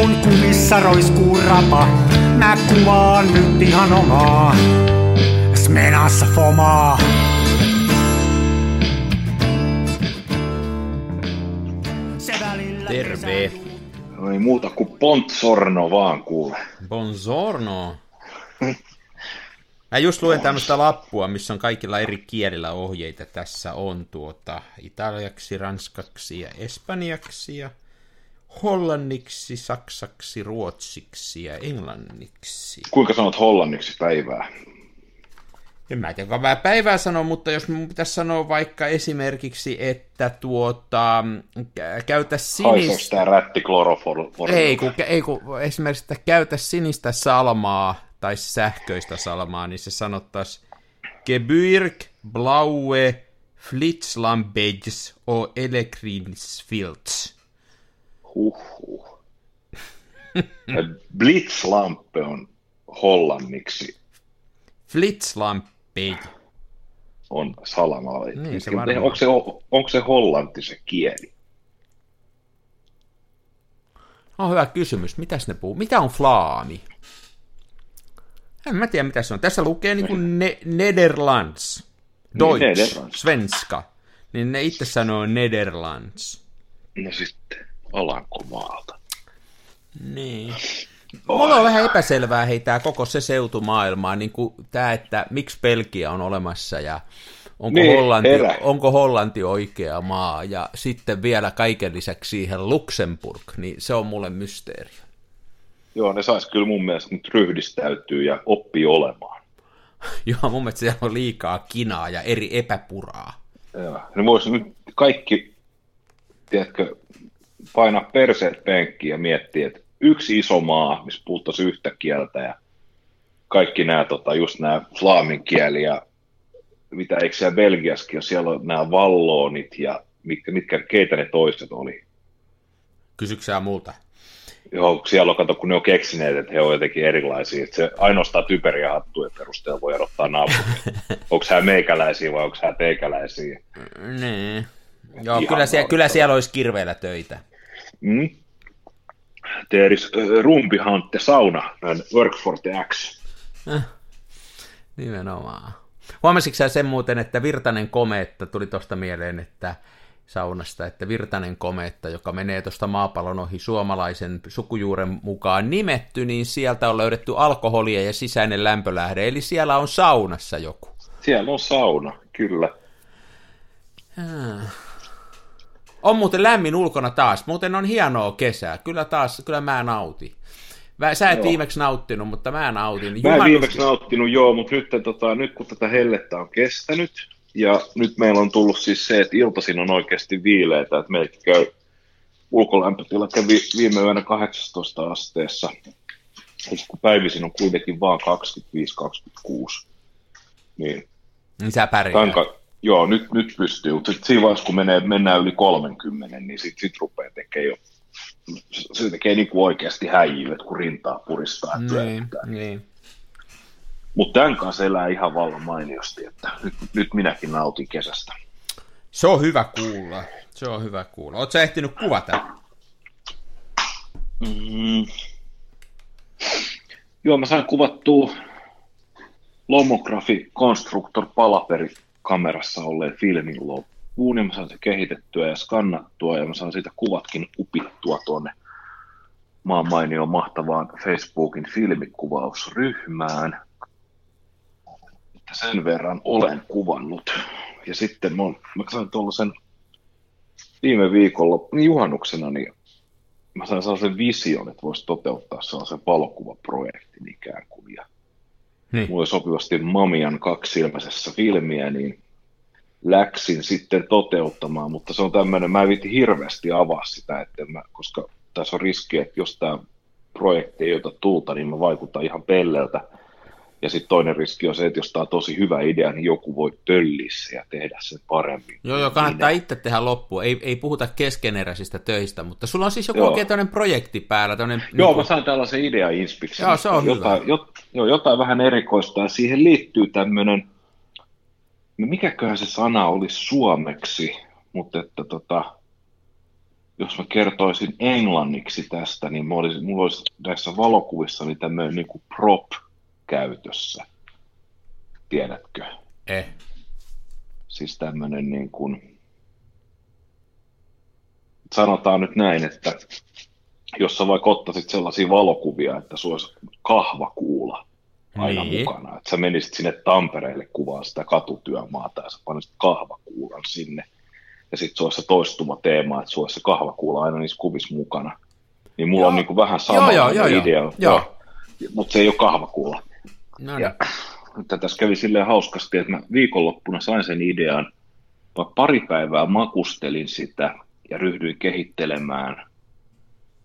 kun kumissa roiskuu rapa, mä kuvaan nyt ihan omaa. Smenassa fomaa. Terve. No ei muuta kuin Pontsorno vaan kuule. Bonzorno. Mä just luen tämmöistä lappua, missä on kaikilla eri kielillä ohjeita. Tässä on tuota italiaksi, ranskaksi ja espanjaksi ja hollanniksi, saksaksi, ruotsiksi ja englanniksi. Kuinka sanot hollanniksi päivää? En mä tiedä, kuinka päivää sanon, mutta jos mun pitäisi sanoa vaikka esimerkiksi, että tuota, kä- käytä sinistä... rätti? Ei kun, ei kun esimerkiksi, että käytä sinistä salmaa tai sähköistä salmaa, niin se sanottaisi Gebirg, blaue, Flitzlambeges o Elektrinsfilts. Huhhuh. Blitzlampe on hollanniksi Flitzlampeg. on salama. Niin, se varmaan. onko, se, onko se hollanti se kieli? On hyvä kysymys. Mitäs ne puhuu? Mitä on flaami? En mä tiedä, mitä se on. Tässä lukee niin kuin ne- Nederlands. Deutsch, Nederlands. Svenska. Niin ne itse sanoo Nederlands. No sitten Alankomaalta. Niin. Mulla on vähän epäselvää hei tää koko se seutumaailma, niin kuin tää, että miksi Belgia on olemassa ja onko, Niin, Hollanti, onko Hollanti oikea maa ja sitten vielä kaiken lisäksi siihen Luxemburg, niin se on mulle mysteeri. Joo, ne sais kyllä mun mielestä nyt ryhdistäytyy ja oppii olemaan. Joo, mun mielestä siellä on liikaa kinaa ja eri epäpuraa. Joo. Ne vois nyt kaikki, tiedätkö, painaa perseet penkkiin ja miettiä, että yksi iso maa, missä puhuttaisiin yhtä kieltä ja kaikki nämä, tota, just nämä flaamin kieli ja mitä, eikö siellä Belgiaskin ole, siellä on nämä valloonit ja mitkä, mitkä keitä ne toiset oli. Kysyksää multa? Joo, siellä on, kato, kun ne on keksineet, että he on jotenkin erilaisia. Että se ainoastaan typeriä hattujen perusteella voi erottaa naapuria. onko hän meikäläisiä vai onko hän teikäläisiä. Niin. Joo, Ihan kyllä, siellä, kyllä siellä olisi kirveellä töitä. Mm. Der ist äh, Rumpihante Sauna, näin Work for the X. Nimenomaan. Huomasitko sä sen muuten, että Virtanen komeetta tuli tuosta mieleen, että saunasta, että Virtanen komeetta, joka menee tuosta maapallon ohi suomalaisen sukujuuren mukaan nimetty, niin sieltä on löydetty alkoholia ja sisäinen lämpölähde, eli siellä on saunassa joku. Siellä on sauna, kyllä. On muuten lämmin ulkona taas, muuten on hienoa kesää, kyllä taas, kyllä mä nautin. Mä- Sä et Joo. viimeksi nauttinut, mutta mä nautin. Mä en viimeksi nauttinut, joo, mutta nyt, tota, nyt kun tätä hellettä on kestänyt, ja nyt meillä on tullut siis se, että iltaisin on oikeasti viileitä, että meitä käy ulkolämpötila kävi viime yönä 18 asteessa, sit kun päivisin on kuitenkin vaan 25-26, niin Niin sä pärjäät. Tanka, joo, nyt, nyt pystyy, mutta sit siinä vaiheessa, kun menee, mennään yli 30, niin sitten sit rupeaa tekemään jo, se tekee niin kuin oikeasti häijyy, että kun rintaa puristaa. Niin, niin. Mutta tämän kanssa elää ihan vallan mainiosti, että nyt, nyt minäkin nautin kesästä. Se on hyvä kuulla. Se on hyvä kuulla. Oletko sä ehtinyt kuvata? Mm. Joo, mä sain kuvattua Lomografi Constructor Palaperi kamerassa olleen filmin loppuun, ja mä sain se kehitettyä ja skannattua, ja mä sain siitä kuvatkin upittua tuonne maan mainio mahtavaan Facebookin filmikuvausryhmään. Että sen verran olen kuvannut. Ja sitten mä, mä sain tuollaisen viime viikolla, niin juhannuksena, niin mä sain sellaisen vision, että voisi toteuttaa sellaisen valokuvaprojektin ikään kuin. Ja Niin. mulla oli sopivasti Mamian kaksisilmäisessä filmiä, niin läksin sitten toteuttamaan, mutta se on tämmöinen, mä en viitti hirveästi avaa sitä, että mä, koska tässä on riski, että jos tämä projekti ei ota tulta, niin mä vaikutan ihan pelleltä. Ja sitten toinen riski on se, että jos tämä on tosi hyvä idea, niin joku voi tölliä se ja tehdä sen paremmin. Joo, joo, kannattaa itse tehdä loppuun. Ei, ei puhuta keskeneräisistä töistä, mutta sulla on siis joku Joo. oikein tämmöinen projekti päällä. Joo, niin mä sain tällaisen idea inspiksen. Joo, se on hyvä. jotain, Jot, joo, jotain vähän erikoista ja siihen liittyy tämmöinen, no mikäköhän se sana olisi suomeksi, mutta että tota, jos mä kertoisin englanniksi tästä, niin mulla olisi, mulla olisi näissä valokuvissa niin tämmöinen niin kuin prop käytössä. Tiedätkö? Eh. Siis tämmöinen niin kuin, sanotaan nyt näin, että jos sä vaikka ottaisit sellaisia valokuvia, että sulla olisi kahvakuula aina Niin. mukana, että sä menisit sinne Tampereelle kuvaa sitä katutyömaata ja sä panisit kahvakuulan sinne, ja sitten se olisi se toistuva teema, että sulla olisi se kahvakuula aina niissä kuvissa mukana. Niin mulla Joo. on niin kuin vähän sama Joo, joo, joo, idea, joo. mutta se ei ole kahvakuula. No niin. Ja että tässä kävi silleen hauskasti, että mä viikonloppuna sain sen idean, mä pari päivää makustelin sitä ja ryhdyin kehittelemään,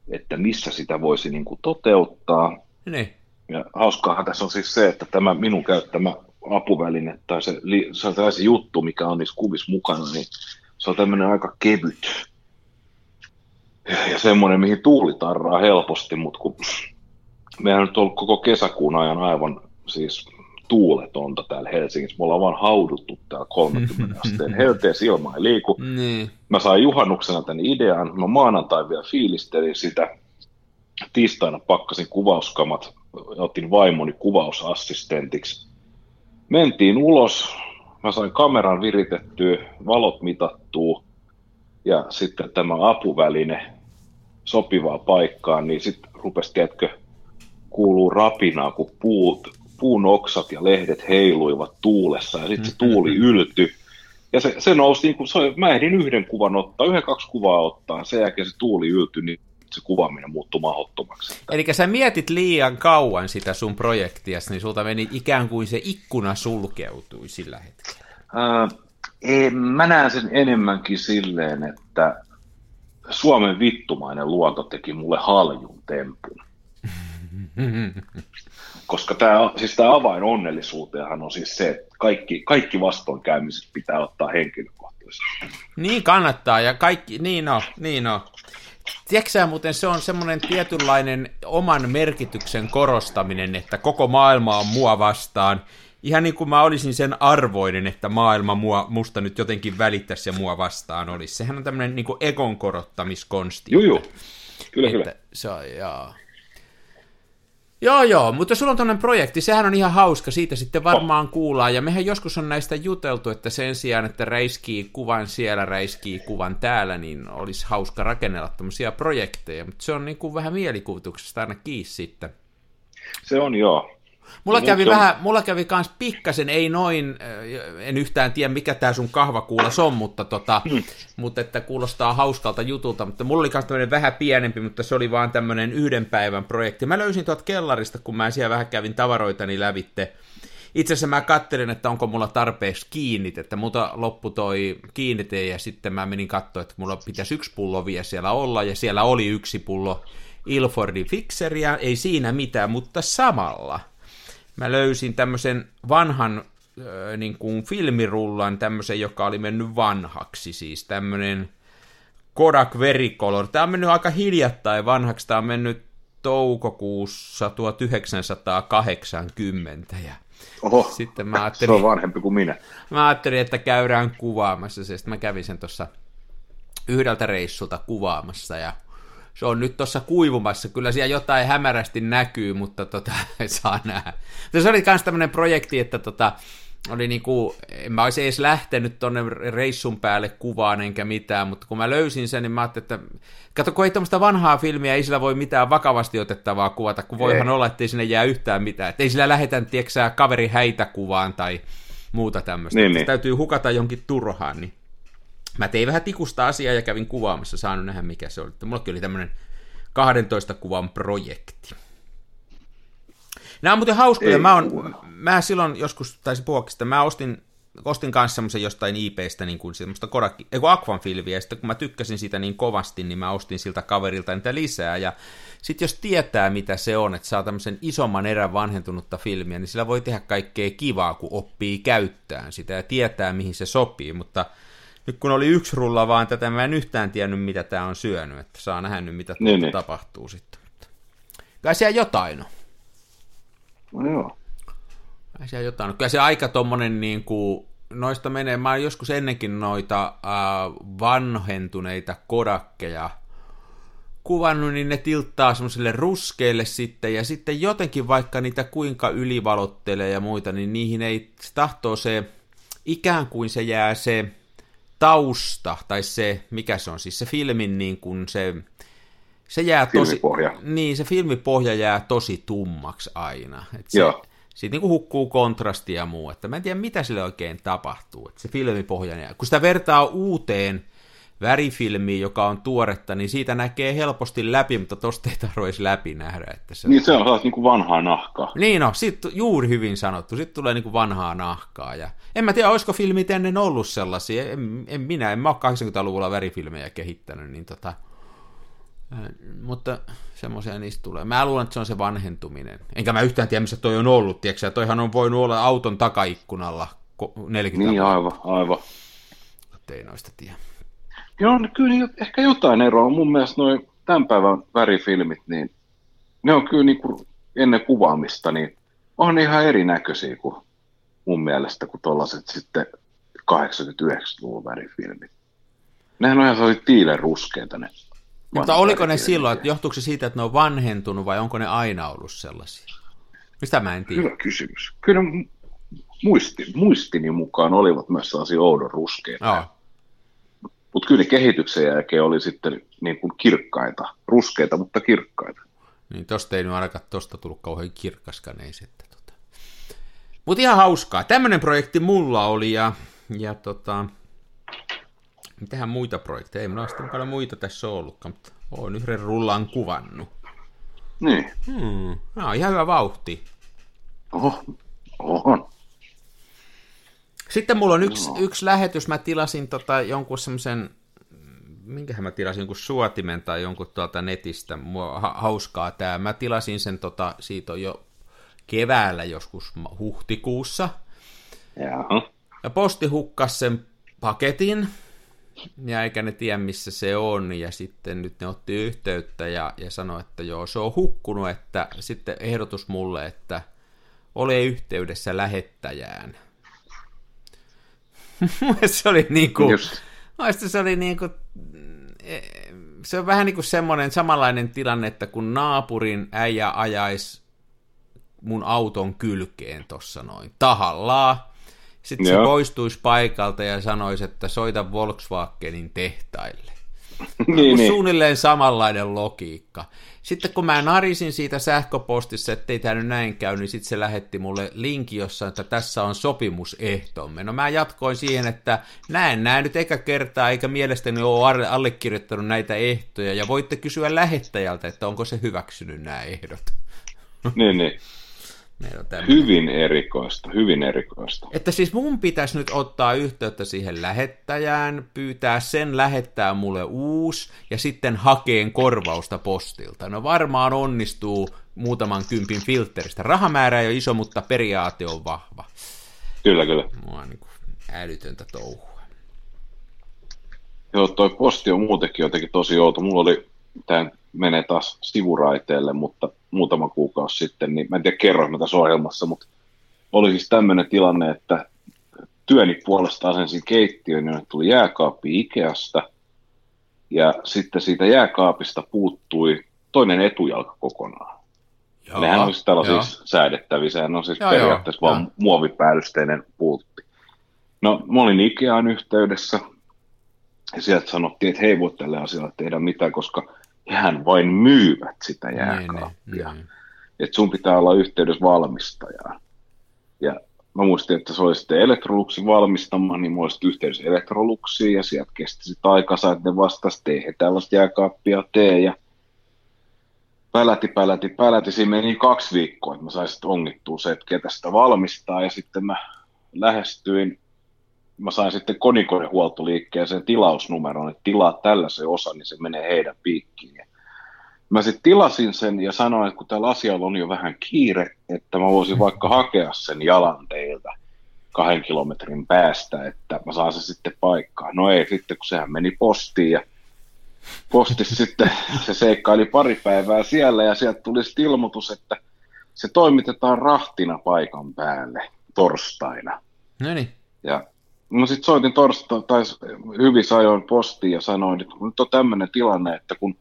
että missä sitä voisi niin kuin toteuttaa. Niin. Ja hauskaahan tässä on siis se, että tämä minun käyttämä apuväline tai se, se, se juttu, mikä on niissä kuvissa mukana, niin se on tämmöinen aika kevyt. Ja, ja semmoinen, mihin tuuli tarraa helposti, mutta kun mehän on nyt ollut koko kesäkuun ajan aivan siis tuuletonta täällä Helsingissä. Me ollaan vaan hauduttu täällä 30 asteen helteessä, ilma ei liiku. Niin. Mä sain juhannuksena tämän idean, mä maanantai vielä fiilistelin sitä, tiistaina pakkasin kuvauskamat, otin vaimoni kuvausassistentiksi. Mentiin ulos, mä sain kameran viritettyä, valot mitattua ja sitten tämä apuväline sopivaa paikkaan, niin sitten rupesi, tiedätkö, kuuluu rapinaa, kun puut, puun oksat ja lehdet heiluivat tuulessa ja sitten se tuuli yltyi. Ja se, se nousi, niin kuin, se, mä ehdin yhden kuvan ottaa, yhden kaksi kuvaa ottaa, sen jälkeen se tuuli yltyi, niin se kuvaaminen muuttui mahdottomaksi. Eli sä mietit liian kauan sitä sun projektia, niin sulta meni ikään kuin se ikkuna sulkeutui sillä hetkellä. Ää, ei, mä näen sen enemmänkin silleen, että Suomen vittumainen luonto teki mulle haljun tempun. Koska tämä, siis tämä avain onnellisuuteenhan on siis se, että kaikki, kaikki vastoinkäymiset pitää ottaa henkilökohtaisesti. Niin kannattaa, ja kaikki, niin on, niin on. Tiedätkö muuten, se on semmoinen tietynlainen oman merkityksen korostaminen, että koko maailma on mua vastaan. Ihan niin kuin mä olisin sen arvoinen, että maailma mua, musta nyt jotenkin välittäisi ja mua vastaan olisi. Sehän on tämmöinen niin kuin egon korottamiskonsti. Joo, joo. Kyllä, kyllä. Että se on, joo. Joo, joo, mutta sulla on tämmöinen projekti, sehän on ihan hauska, siitä sitten varmaan kuullaan, ja mehän joskus on näistä juteltu, että sen sijaan, että räiskii kuvan siellä, räiskii kuvan täällä, niin olisi hauska rakennella tämmöisiä projekteja, mutta se on niin kuin vähän mielikuvituksesta aina kiinni sitten. Se on joo. Mulla No, kävi on- vähän, mulla kävi kans pikkasen, ei noin, äh, en yhtään tiedä mikä tää sun kahvakuulas on, mutta, tota, Hmm. mutta että kuulostaa hauskalta jutulta, mutta mulla oli kans tämmönen vähän pienempi, mutta se oli vaan tämmönen yhden päivän projekti. Mä löysin tuolta kellarista, kun mä siellä vähän kävin tavaroitani lävitte. Itse asiassa mä kattelin, että onko mulla tarpeeksi kiinnit, että multa loppu toi kiinnite ja sitten mä menin katsoa, että mulla pitäisi yksi pullo vielä siellä olla ja siellä oli yksi pullo Ilfordin fixeriä, ei siinä mitään, mutta samalla mä löysin tämmöisen vanhan niin kuin filmirullan, tämmöisen, joka oli mennyt vanhaksi, siis tämmöinen Kodak Vericolor. Tämä on mennyt aika hiljattain vanhaksi, tämä on mennyt toukokuussa 1980 ja Oho, sitten mä se on vanhempi kuin minä. mä ajattelin, että käydään kuvaamassa se, sitten mä kävin sen tuossa yhdeltä reissulta kuvaamassa ja se on nyt tuossa kuivumassa. Kyllä siellä jotain hämärästi näkyy, mutta tota, ei saa nähdä. Mutta se oli myös tämmöinen projekti, että tota, oli niinku, en mä olisi edes lähtenyt tonne reissun päälle kuvaan enkä mitään, mutta kun mä löysin sen, niin mä ajattelin, että kato, kun ei tämmöistä vanhaa filmiä, ei sillä voi mitään vakavasti otettavaa kuvata, kun voihan Ei. olla, että ei sinne jää yhtään mitään. Että ei sillä lähetä, tieksää, kaveri häitä kuvaan tai muuta tämmöistä. Niin, niin. Täytyy hukata jonkin turhaan, niin mä tein vähän tikusta asiaa ja kävin kuvaamassa, saanut nähdä mikä se oli. Mullakin oli tämmöinen 12 kuvan projekti. Nämä on muuten hauskoja. Ei Mä, on, mä silloin joskus taisi puhua, mä ostin, ostin kanssa semmoisen jostain IPstä niin kuin semmoista Kodak, ei kun Aquan filmiä, ja sitten kun mä tykkäsin sitä niin kovasti, niin mä ostin siltä kaverilta niitä lisää, ja sitten jos tietää, mitä se on, että saa tämmöisen isomman erän vanhentunutta filmiä, niin sillä voi tehdä kaikkea kivaa, kun oppii käyttämään sitä ja tietää, mihin se sopii, mutta nyt kun oli yksi rulla vaan tätä, mä en yhtään tiennyt, mitä tämä on syönyt, että saa nähdä nyt, mitä Niin, niin. tapahtuu sitten. Kai siellä jotain on. No joo. Kai siellä jotain on. Kyllä se aika tommonen niin kuin, noista menee, mä oon joskus ennenkin noita äh, vanhentuneita kodakkeja kuvannut, niin ne tilttaa semmoiselle ruskeille sitten, ja sitten jotenkin vaikka niitä kuinka ylivalottelee ja muita, niin niihin ei, se tahtoo se, ikään kuin se jää se tausta, tai se, mikä se on siis, se filmin niin kuin se, se jää tosi, Filmipohja. niin se filmipohja jää tosi tummaksi aina. Et se, Joo. siitä niin hukkuu kontrasti ja muu, että mä en tiedä mitä sille oikein tapahtuu, että se filmipohja jää. Kun sitä vertaa uuteen värifilmiin, joka on tuoretta, niin siitä näkee helposti läpi, mutta tosta ei tarvitse läpi nähdä. Että se... Niin se on sellaista niin kuin vanhaa nahkaa. Niin no, sit, juuri hyvin sanottu. Sitten tulee niinku vanhaa nahkaa. Ja en mä tiedä, olisiko filmit ennen ollut sellaisia. En, en minä, en mä ole 80-luvulla värifilmejä kehittänyt, niin tota... ää, Mutta semmoisia niistä tulee. Mä luulen, että se on se vanhentuminen. Enkä mä yhtään tiedä, missä toi on ollut, tiedätkö? Toihan on voinut olla auton takaikkunalla ko- 40 Niin aivan, aivan. ei noista tiedä. Joo, no kyllä ehkä jotain eroa. Mun mielestä noin tämän päivän värifilmit, niin ne on kyllä niin kuin ennen kuvaamista, niin on ihan erinäköisiä kuin mun mielestä kuin tuollaiset sitten 80-90-luvun värifilmit. Nehän on ihan sellaisia tiilen ruskeita ne. Mutta oliko ne silloin, että johtuuko se siitä, että ne on vanhentunut vai onko ne aina ollut sellaisia? Mistä mä en tiedä. Hyvä kysymys. Kyllä mu- muisti, muistini mukaan olivat myös sellaisia oudon ruskeita. Joo. Mutta kyllä ne kehityksen jälkeen oli sitten niin kuin kirkkaita. Ruskeita, mutta kirkkaita. Niin tosta ei nyt ainakaan tosta tullut kauhean kirkaskaan, ei sitten. Tota. Mutta ihan hauskaa. Tämmöinen projekti mulla oli ja, ja tota, mitähän muita projekteja? Ei mulla sitten paljon muita tässä ollutkaan, mutta oon yhden rullan kuvannut. Niin. Hmm. No, ihan hyvä vauhti. Oho. On. Sitten mulla on yksi, yksi lähetys, mä tilasin tota jonkun semmoisen, minkähän mä tilasin, jonkun suotimen tai jonkun tuolta netistä, mua ha- hauskaa tää. Mä tilasin sen tota, siitä on jo keväällä joskus huhtikuussa, Jaha. ja posti hukkas sen paketin, ja eikä ne tiedä missä se on, ja sitten nyt ne otti yhteyttä ja, ja sanoi, että joo, se on hukkunut, että sitten ehdotus mulle, että ole yhteydessä lähettäjään. se oli niin kuin, Just. Mielestäni se oli niin kuin, se on vähän niin kuin semmoinen samanlainen tilanne, että kun naapurin äijä ajaisi mun auton kylkeen tossa noin tahallaan, sitten se Joo. poistuisi paikalta ja sanoisi, että soita Volkswagenin tehtaille. Niin. niin. Suunnilleen samanlainen logiikka. Sitten kun mä narisin siitä sähköpostissa, ettei tämä nyt näin käy, niin sitten se lähetti mulle linki, jossa että tässä on sopimusehtomme. No mä jatkoin siihen, että näen näin nyt eka kertaa, eikä mielestäni ole alle- allekirjoittanut näitä ehtoja, ja voitte kysyä lähettäjältä, että onko se hyväksynyt nämä ehdot. niin, niin. Meillä on tämmöinen. Hyvin erikoista, hyvin erikoista. Että siis mun pitäisi nyt ottaa yhteyttä siihen lähettäjään, pyytää sen lähettää mulle uusi ja sitten hakeen korvausta postilta. No varmaan onnistuu muutaman kympin filteristä. Rahamäärä ei ole iso, mutta periaate on vahva. Kyllä, kyllä. Mua on niin kuin älytöntä touhua. Joo, toi posti on muutenkin jotenkin tosi outo. Mulla oli, tämä menee taas sivuraiteelle, mutta muutama kuukausi sitten, niin mä en tiedä kerroin mä tässä ohjelmassa, mutta oli siis tämmöinen tilanne, että työni puolesta asensin keittiön, jonne tuli jääkaappi Ikeasta, ja sitten siitä jääkaapista puuttui toinen etujalka kokonaan. Joo, Nehän on siis tällaisia joo. säädettäviä, sehän on siis Joo, periaatteessa joo, vaan joo. muovipäällysteinen pultti. No, mä olin Ikeaan yhteydessä, ja sieltä sanottiin, että he ei voi tälle asialle tehdä mitään, koska hän vain myyvät sitä Niin, jääkaappia. niin, niin. Että sun pitää olla yhteydessä valmistajaan. Ja mä muistin, että se oli sitten Electroluxin valmistama, niin mä olisin yhteydessä Electroluxiin, ja sieltä kesti sitten aikansa, että ne vastasi, että he tällaista jääkaappia tee, ja päläti, päläti, päläti. Siinä meni kaksi viikkoa, että mä sain sitten ongittua se, että ketä sitä valmistaa, ja sitten mä lähestyin, mä sain sitten konikonehuoltoliikkeeseen tilausnumeron, että tilaa tällä se osa, niin se menee heidän piikkiin. Ja mä sitten tilasin sen ja sanoin, että kun tällä asialla on jo vähän kiire, että mä voisin vaikka hakea sen jalan teiltä kahden kilometrin päästä, että mä saan se sitten paikkaan. No ei sitten, kun sehän meni postiin ja postissa sitten se seikkaili pari päivää siellä ja sieltä tuli sitten ilmoitus, että se toimitetaan rahtina paikan päälle torstaina. No niin. Ja mä sitten soitin torsta, tai hyvissä ajoin postiin ja sanoin, että nyt on tämmöinen tilanne, että kun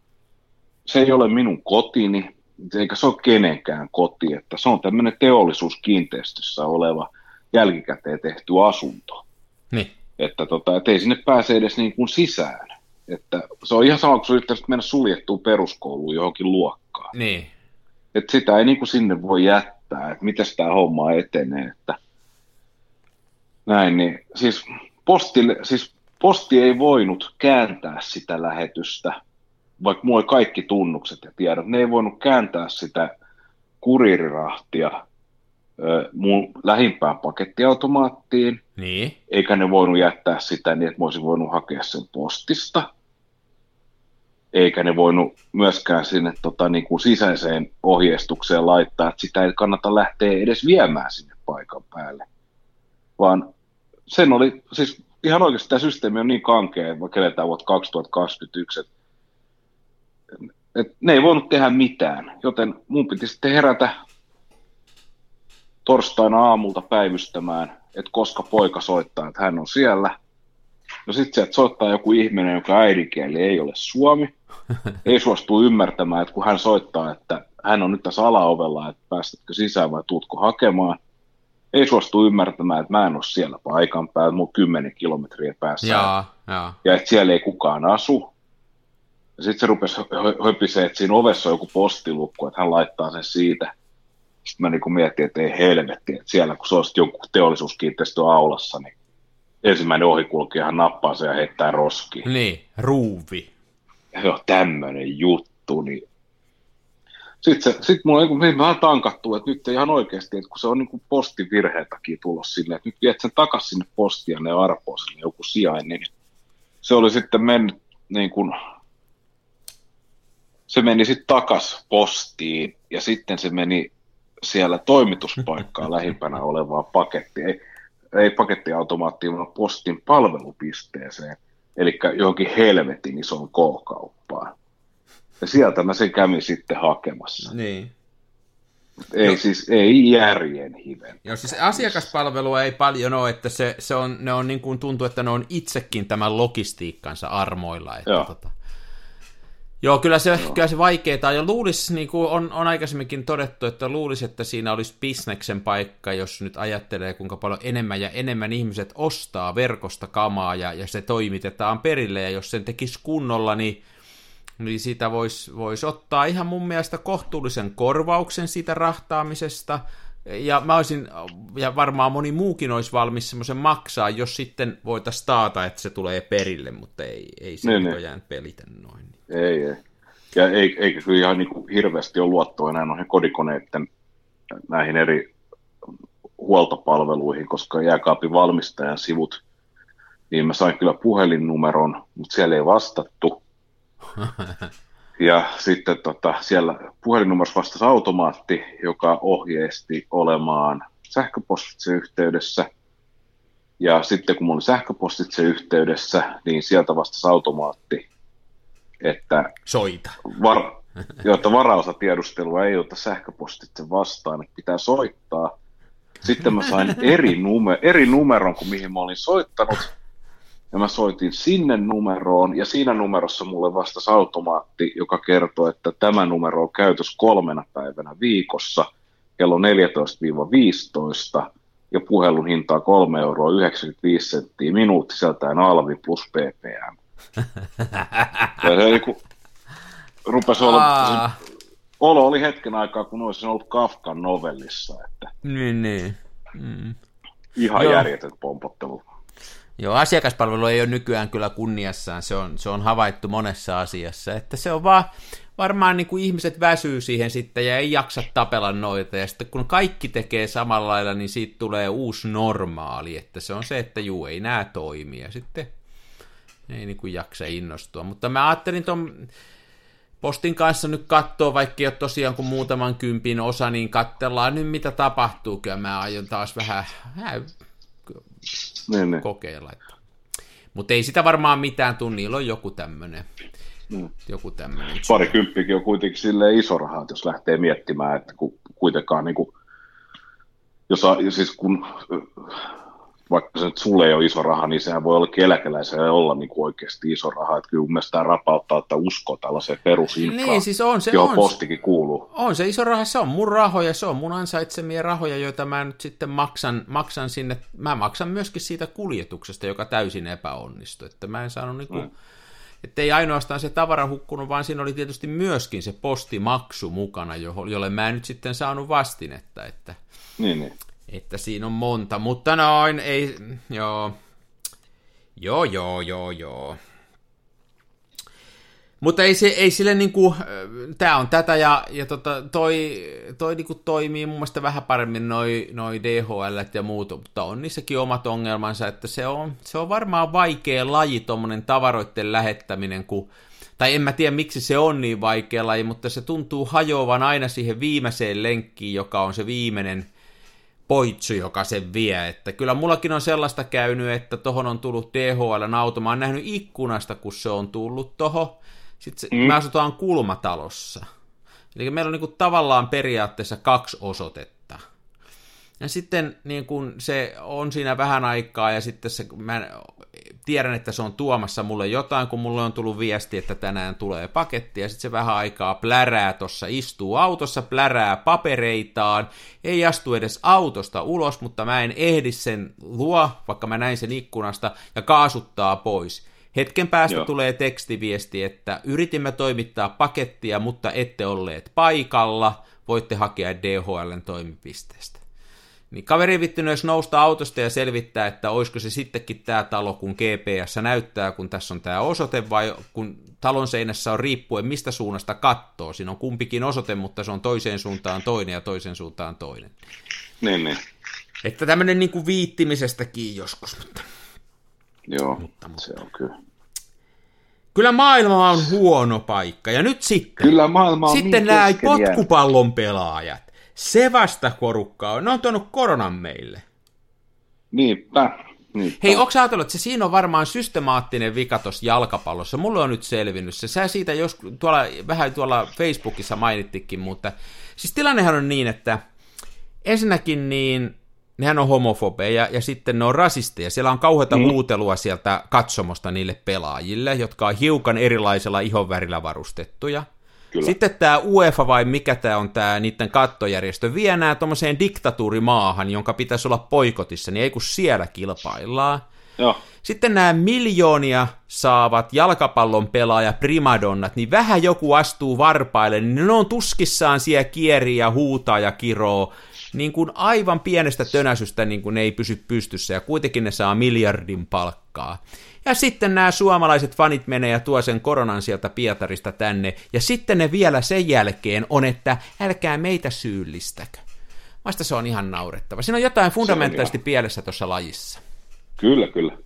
se ei ole minun kotini, eikä se ole kenenkään koti, että se on tämmöinen teollisuuskiinteistössä oleva jälkikäteen tehty asunto. Niin. Että, tota, että ei sinne pääse edes niin kuin sisään. Että se on ihan sama, kun yrittäisi mennä suljettuun peruskouluun johonkin luokkaan. Niin. Että sitä ei niin kuin sinne voi jättää, että miten tämä homma etenee. Että näin, niin siis, postille, siis posti ei voinut kääntää sitä lähetystä, vaikka mulla oli kaikki tunnukset ja tiedot, ne ei voinut kääntää sitä kuriirirahtia mun lähimpään pakettiautomaattiin, Niin. eikä ne voinut jättää sitä niin, että mä olisin voinut hakea sen postista. Eikä ne voinut myöskään sinne tota, niin kuin sisäiseen ohjeistukseen laittaa, että sitä ei kannata lähteä edes viemään sinne paikan päälle. Vaan sen oli, siis ihan oikeasti tämä systeemi on niin kankea, että vaikka eletään vuotta 2021, että, että ne ei voinut tehdä mitään, joten mun piti sitten herätä torstaina aamulta päivystämään, että koska poika soittaa, että hän on siellä. No sitten sieltä soittaa joku ihminen, joka äidinkieli ei ole suomi. Ei suostu ymmärtämään, että kun hän soittaa, että hän on nyt tässä alaovella, että päästätkö sisään vai tuutko hakemaan. Ei suostu ymmärtämään, että mä en ole siellä paikan päällä, on 10 kilometriä päässä. Jaa, jaa. Ja että siellä ei kukaan asu. Ja sitten se rupesi höpisee, että siinä ovessa on joku postilukko, että hän laittaa sen siitä. Sitten mä niin mietin, että ei helvetti, että siellä kun se olisi joku teollisuuskiinteistö aulassa, niin ensimmäinen ohikulkijahan nappaa se ja heittää roskiin. Niin, ruuvi. Joo, tämmöinen juttu, niin sitten sit mulla on niin vähän tankattu, että nyt ihan oikeasti, että kun se on niin postin virheen takia tulos että nyt viet sen takaisin sinne postia ne arpoo sinne joku sijain, niin se oli sitten mennyt niin kuin, se meni sitten takas postiin ja sitten se meni siellä toimituspaikkaa lähimpänä olevaa paketti, ei, ei pakettiautomaattiin, vaan postin palvelupisteeseen, eli johonkin helvetin isoon K-kauppaan. Ja sieltä mä sen kävin sitten hakemassa. Niin. Ei no. siis, ei järjen hiven. Joo, siis asiakaspalvelua ei paljon ole, että se, se on, ne on niin kuin tuntuu, että ne on itsekin tämän logistiikkansa armoilla. Että Joo. Tota, Joo, kyllä se, Joo. kyllä se vaikeaa. Ja luulisi, niin kuin on, on aikaisemminkin todettu, että luulisi, että siinä olisi bisneksen paikka, jos nyt ajattelee, kuinka paljon enemmän ja enemmän ihmiset ostaa verkosta kamaa ja, ja se toimitetaan perille. Ja jos sen tekisi kunnolla, niin, niin siitä voisi vois ottaa ihan mun mielestä kohtuullisen korvauksen siitä rahtaamisesta. Ja mä olisin, ja varmaan moni muukin olisi valmis semmoisen maksaa, jos sitten voitaisiin taata, että se tulee perille, mutta ei, ei se Niin, niin, jäänyt pelitä noin. Ei, ei. Ja ei, eikä kyllä ihan niin kuin hirveästi ole luottoa enää noihin kodikoneiden näihin eri huoltopalveluihin, koska jääkaapin valmistajan sivut, niin mä sain kyllä puhelinnumeron, mutta siellä ei vastattu. Ja sitten tota, siellä puhelinnumerossa vastasi automaatti, joka ohjeisti olemaan sähköpostitse yhteydessä. Ja sitten kun mulla oli sähköpostitse yhteydessä, niin sieltä vastasi automaatti, että Soita. var, jotta varaosatiedustelua ei ota sähköpostitse vastaan, että pitää soittaa. Sitten mä sain eri, nume, eri numeron kuin mihin mä olin soittanut. Ja mä soitin sinne numeroon, ja siinä numerossa mulle vastasi automaatti, joka kertoi, että tämä numero on käytössä kolmena päivänä viikossa, kello 14-15, ja puhelun hinta on 3 euroa 95 senttiä minuutti, sieltäen alvi plus ppm. Ja se niinku rupesi olla, olo oli hetken aikaa, kun olisin ollut Kafkan novellissa, että niin, niin. Mm. ihan Joo. järjetön pompottelu. Joo, asiakaspalvelu ei ole nykyään kyllä kunniassaan, se on, se on havaittu monessa asiassa, että se on vaan, varmaan niin kuin ihmiset väsyy siihen sitten ja ei jaksa tapella noita, ja sitten kun kaikki tekee samalla lailla, niin siitä tulee uusi normaali, että se on se, että juu, ei nämä toimi, ja sitten ei niin kuin jaksa innostua, mutta mä ajattelin ton postin kanssa nyt katsoa, vaikka ei ole tosiaan kuin muutaman kympin osa, niin katsellaan nyt mitä tapahtuu, kyllä mä aion taas vähän, vähän Niin, niin. kokeilla. Mutta ei sitä varmaan mitään tuu, niillä on joku tämmöinen. Mm. Joku tämmöinen. Pari kymppikin on kuitenkin sille iso raha, jos lähtee miettimään, että kun kuitenkaan niin kuin, jos, siis kun vaikka se nyt sulle ei ole iso raha, niin sehän voi olla eläkeläisellä olla niin kuin oikeasti iso raha. Että kyllä mun mielestä tämä rapauttaa, että usko tällaiseen perusinfraan, Niin, siis on se, johon on, postikin kuuluu. on se iso raha, se on mun rahoja, se on mun ansaitsemia rahoja, joita mä nyt sitten maksan, maksan sinne. Mä maksan myöskin siitä kuljetuksesta, joka täysin epäonnistui. Että mä en saanut niinku, Mm. että ei ainoastaan se tavara hukkunut, vaan siinä oli tietysti myöskin se postimaksu mukana, jolle jolle mä en nyt sitten saanut vastinetta, että Niin, niin. Että siinä on monta, mutta noin, ei, joo, joo, joo, joo, joo. Mutta ei, se, ei sille niinku, tää on tätä ja, ja tota, toi, toi niinku toimii mun mielestä vähän paremmin noi, noi DHL ja muut, mutta on niissäkin omat ongelmansa, että se on, se on varmaan vaikea laji, tommonen tavaroiden lähettäminen, kun, tai en mä tiedä miksi se on niin vaikea laji, mutta se tuntuu hajoavan aina siihen viimeiseen lenkkiin, joka on se viimeinen poitsu, joka sen vie. Että kyllä mullakin on sellaista käynyt, että tohon on tullut DHL auto. Mä oon nähnyt ikkunasta, kun se on tullut toho. Sitten se, mm. me asutaan kulmatalossa. Eli meillä on niin kuin tavallaan periaatteessa kaksi osoitetta. Ja sitten niin kun se on siinä vähän aikaa ja sitten se, mä tiedän, että se on tuomassa mulle jotain, kun mulle on tullut viesti, että tänään tulee paketti ja sitten se vähän aikaa plärää tuossa, istuu autossa, plärää papereitaan, ei astu edes autosta ulos, mutta mä en ehdi sen luo, vaikka mä näin sen ikkunasta ja kaasuttaa pois. Hetken päästä Joo. tulee tekstiviesti, että yritimme toimittaa pakettia, mutta ette olleet paikalla, voitte hakea DHLn toimipisteestä. Niin kaveri vittynyt jos nousta autosta ja selvittää, että olisiko se sittenkin tämä talo, kun GPS näyttää, kun tässä on tämä osoite, vai kun talon seinässä on riippuen mistä suunnasta kattoo. Siinä on kumpikin osoite, mutta se on toiseen suuntaan toinen ja toiseen suuntaan toinen. Niin, niin. Että tämmöinen niin kuin viittimisestäkin joskus, mutta Joo, mutta, mutta. se on kyllä. Kyllä maailma on huono paikka. Ja nyt sitten, Kyllä maailma on sitten niin nämä potkupallon pelaajat. Se vasta porukka on. Ne on tuonut koronan meille. Niinpä. Niinpä. Hei, onko ajatellut, että se siinä on varmaan systemaattinen vika tuossa jalkapallossa? Mulle on nyt selvinnyt se. Sä siitä jos, tuolla, vähän tuolla Facebookissa mainittikin, mutta siis tilannehan on niin, että ensinnäkin niin nehän on homofobeja ja sitten ne on rasisteja. Siellä on kauheata mm. huutelua sieltä katsomosta niille pelaajille, jotka on hiukan erilaisella ihonvärillä varustettuja. Kyllä. Sitten tämä UEFA vai mikä tämä on tämä niiden kattojärjestö, vie nämä tuommoiseen diktatuurimaahan, jonka pitäisi olla poikotissa, niin ei kun siellä kilpaillaan. Joo. Sitten nämä miljoonia saavat jalkapallon pelaaja primadonnat, niin vähän joku astuu varpaille, niin ne on tuskissaan siellä kieriä ja huutaa ja kiroo, niin kuin aivan pienestä tönäsystä niin kuin ne ei pysy pystyssä, ja kuitenkin ne saa miljardin palkkaa. Ja sitten nämä suomalaiset fanit menee ja tuo sen koronan sieltä Pietarista tänne, ja sitten ne vielä sen jälkeen on, että älkää meitä syyllistäkö. Vasta se on ihan naurettava. Siinä on jotain fundamentaalisesti pielessä tuossa lajissa. Kyllä, kyllä.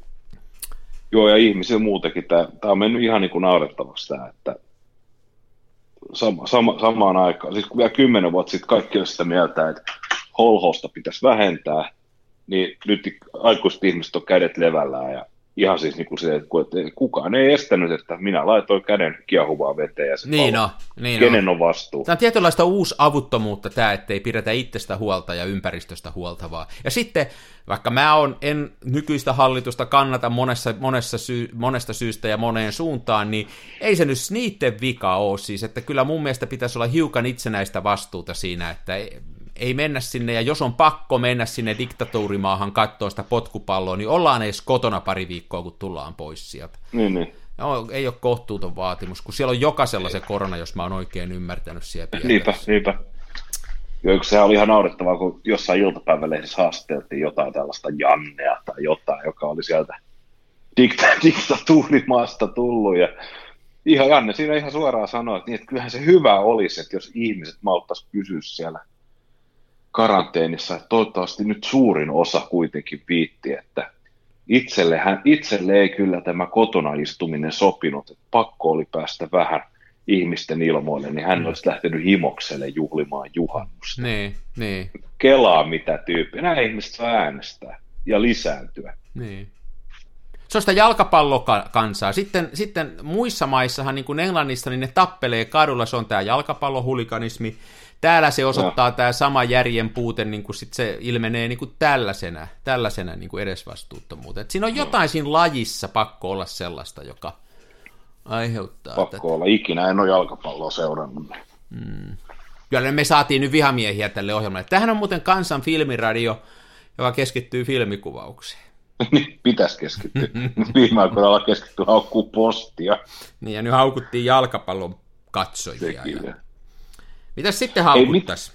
Joo, ja ihmisillä muutenkin. Tämä, tämä on mennyt ihan niin kuin naurettavaksi tämä, että sama, sama, samaan aikaan, siis kun vielä kymmenen vuotta sitten kaikki olisi sitä mieltä, että holhosta pitäisi vähentää, niin nyt aikuiset ihmiset on kädet levällään ja ihan siis niin kuin se, että kukaan ei estänyt, että minä laitoin käden kiehuvaan veteen ja se niin on, niin Kenen on vastuu? Tämä on tietynlaista uusavuttomuutta tämä, ettei pidetä itsestä huolta ja ympäristöstä huolta vaan. Ja sitten, vaikka mä on, en nykyistä hallitusta kannata monessa, monessa syy, monesta syystä ja moneen suuntaan, niin ei se nyt niiden vika ole siis, että kyllä mun mielestä pitäisi olla hiukan itsenäistä vastuuta siinä, että ei, ei mennä sinne, ja jos on pakko mennä sinne diktatuurimaahan katsoa sitä potkupalloa, niin ollaan edes kotona pari viikkoa, kun tullaan pois sieltä. Niin, niin. No, ei ole kohtuuton vaatimus, kun siellä on jokaisella se korona, jos mä oon oikein ymmärtänyt siellä Niinpä, niinpä. Joo, sehän oli ihan naurettavaa, kun jossain iltapäivälehdessä haasteltiin jotain tällaista Jannea tai jotain, joka oli sieltä dikta- diktatuurimaasta tullut. Ja ihan Janne siinä ihan suoraan sanoi, että, niin, että kyllähän se hyvä olisi, että jos ihmiset malttaisi pysyä siellä karanteenissa, että toivottavasti nyt suurin osa kuitenkin viitti, että itselle, hän, itselle ei kyllä tämä kotona istuminen sopinut, että pakko oli päästä vähän ihmisten ilmoille, niin hän mm. olisi lähtenyt himokselle juhlimaan juhannusta. Niin, niin. Kelaa mitä tyyppiä. Nämä ihmiset saa äänestää ja lisääntyä. Niin. Se on sitä jalkapallokansaa. Sitten, sitten muissa maissahan, niin kuin Englannissa, niin ne tappelee kadulla, se on tämä jalkapallohulikanismi. Täällä se osoittaa no. tämä sama järjen puute, niin kuin sit se ilmenee niin kuin tällaisena, tällaisena niin kuin edesvastuuttomuuteen. Et siinä on jotain siinä lajissa pakko olla sellaista, joka aiheuttaa. Pakko tätä. olla. Ikinä en ole jalkapalloa seurannut. Mm. Kyllä me saatiin nyt vihamiehiä tälle ohjelmalle. Tähän on muuten Kansan filmiradio, joka keskittyy filmikuvaukseen. Niin, pitäisi keskittyä. Viime aikoina ollaan keskittyä haukkuu postia. Niin, ja nyt haukuttiin jalkapallon katsojia. Ja... Mitäs sitten haukuttaisi?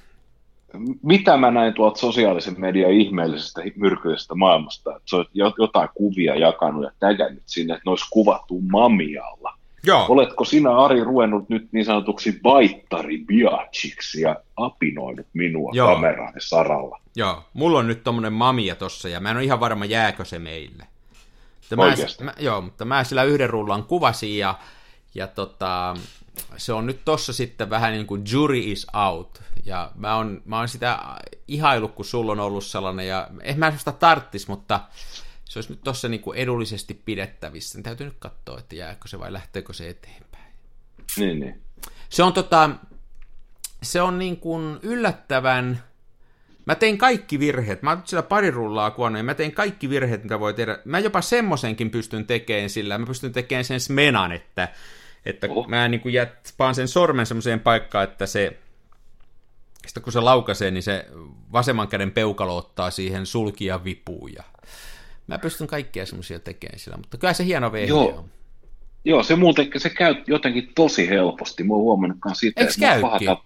Mit, mitä mä näin tuolta sosiaalisen median ihmeellisestä myrkyllisestä maailmasta, että se on jotain kuvia jakanut ja tägännyt sinne, että ne olisi kuvattu mamialla. Joo. Oletko sinä, Ari, ruvennut nyt niin sanotuksi baittari biachiksi ja apinoinut minua Joo. kameraan saralla? Joo, mulla on nyt tommonen mamia tossa ja mä en ole ihan varma jääkö se meille. Mä, mä, joo, mutta mä sillä yhden rullan kuvasin ja, ja tota, se on nyt tossa sitten vähän niin kuin jury is out. Ja mä oon, mä oon sitä ihailu, kun sulla on ollut sellainen, ja ehkä mä sitä tarttis, mutta se olisi nyt tuossa niin kuin edullisesti pidettävissä. Niin täytyy nyt katsoa, että jääkö se vai lähteekö se eteenpäin. Niin, niin. Se on tota, se on niin kuin yllättävän, mä tein kaikki virheet, mä oon sillä pari rullaa kuonnut, ja mä tein kaikki virheet, mitä voi tehdä. Mä jopa semmosenkin pystyn tekemään sillä, mä pystyn tekemään sen smenan, että, että oh. mä niin kuin jät, paan sen sormen semmoiseen paikkaan, että se, sitten kun se laukaisee, niin se vasemman käden peukalo ottaa siihen sulkia vipuun, ja Mä pystyn kaikkia semmoisia tekemään sillä, mutta kyllä se hieno vehje Joo. on. Joo, se muuten, se käy jotenkin tosi helposti. Mä oon huomannutkaan. Eikö käykin? Pahata...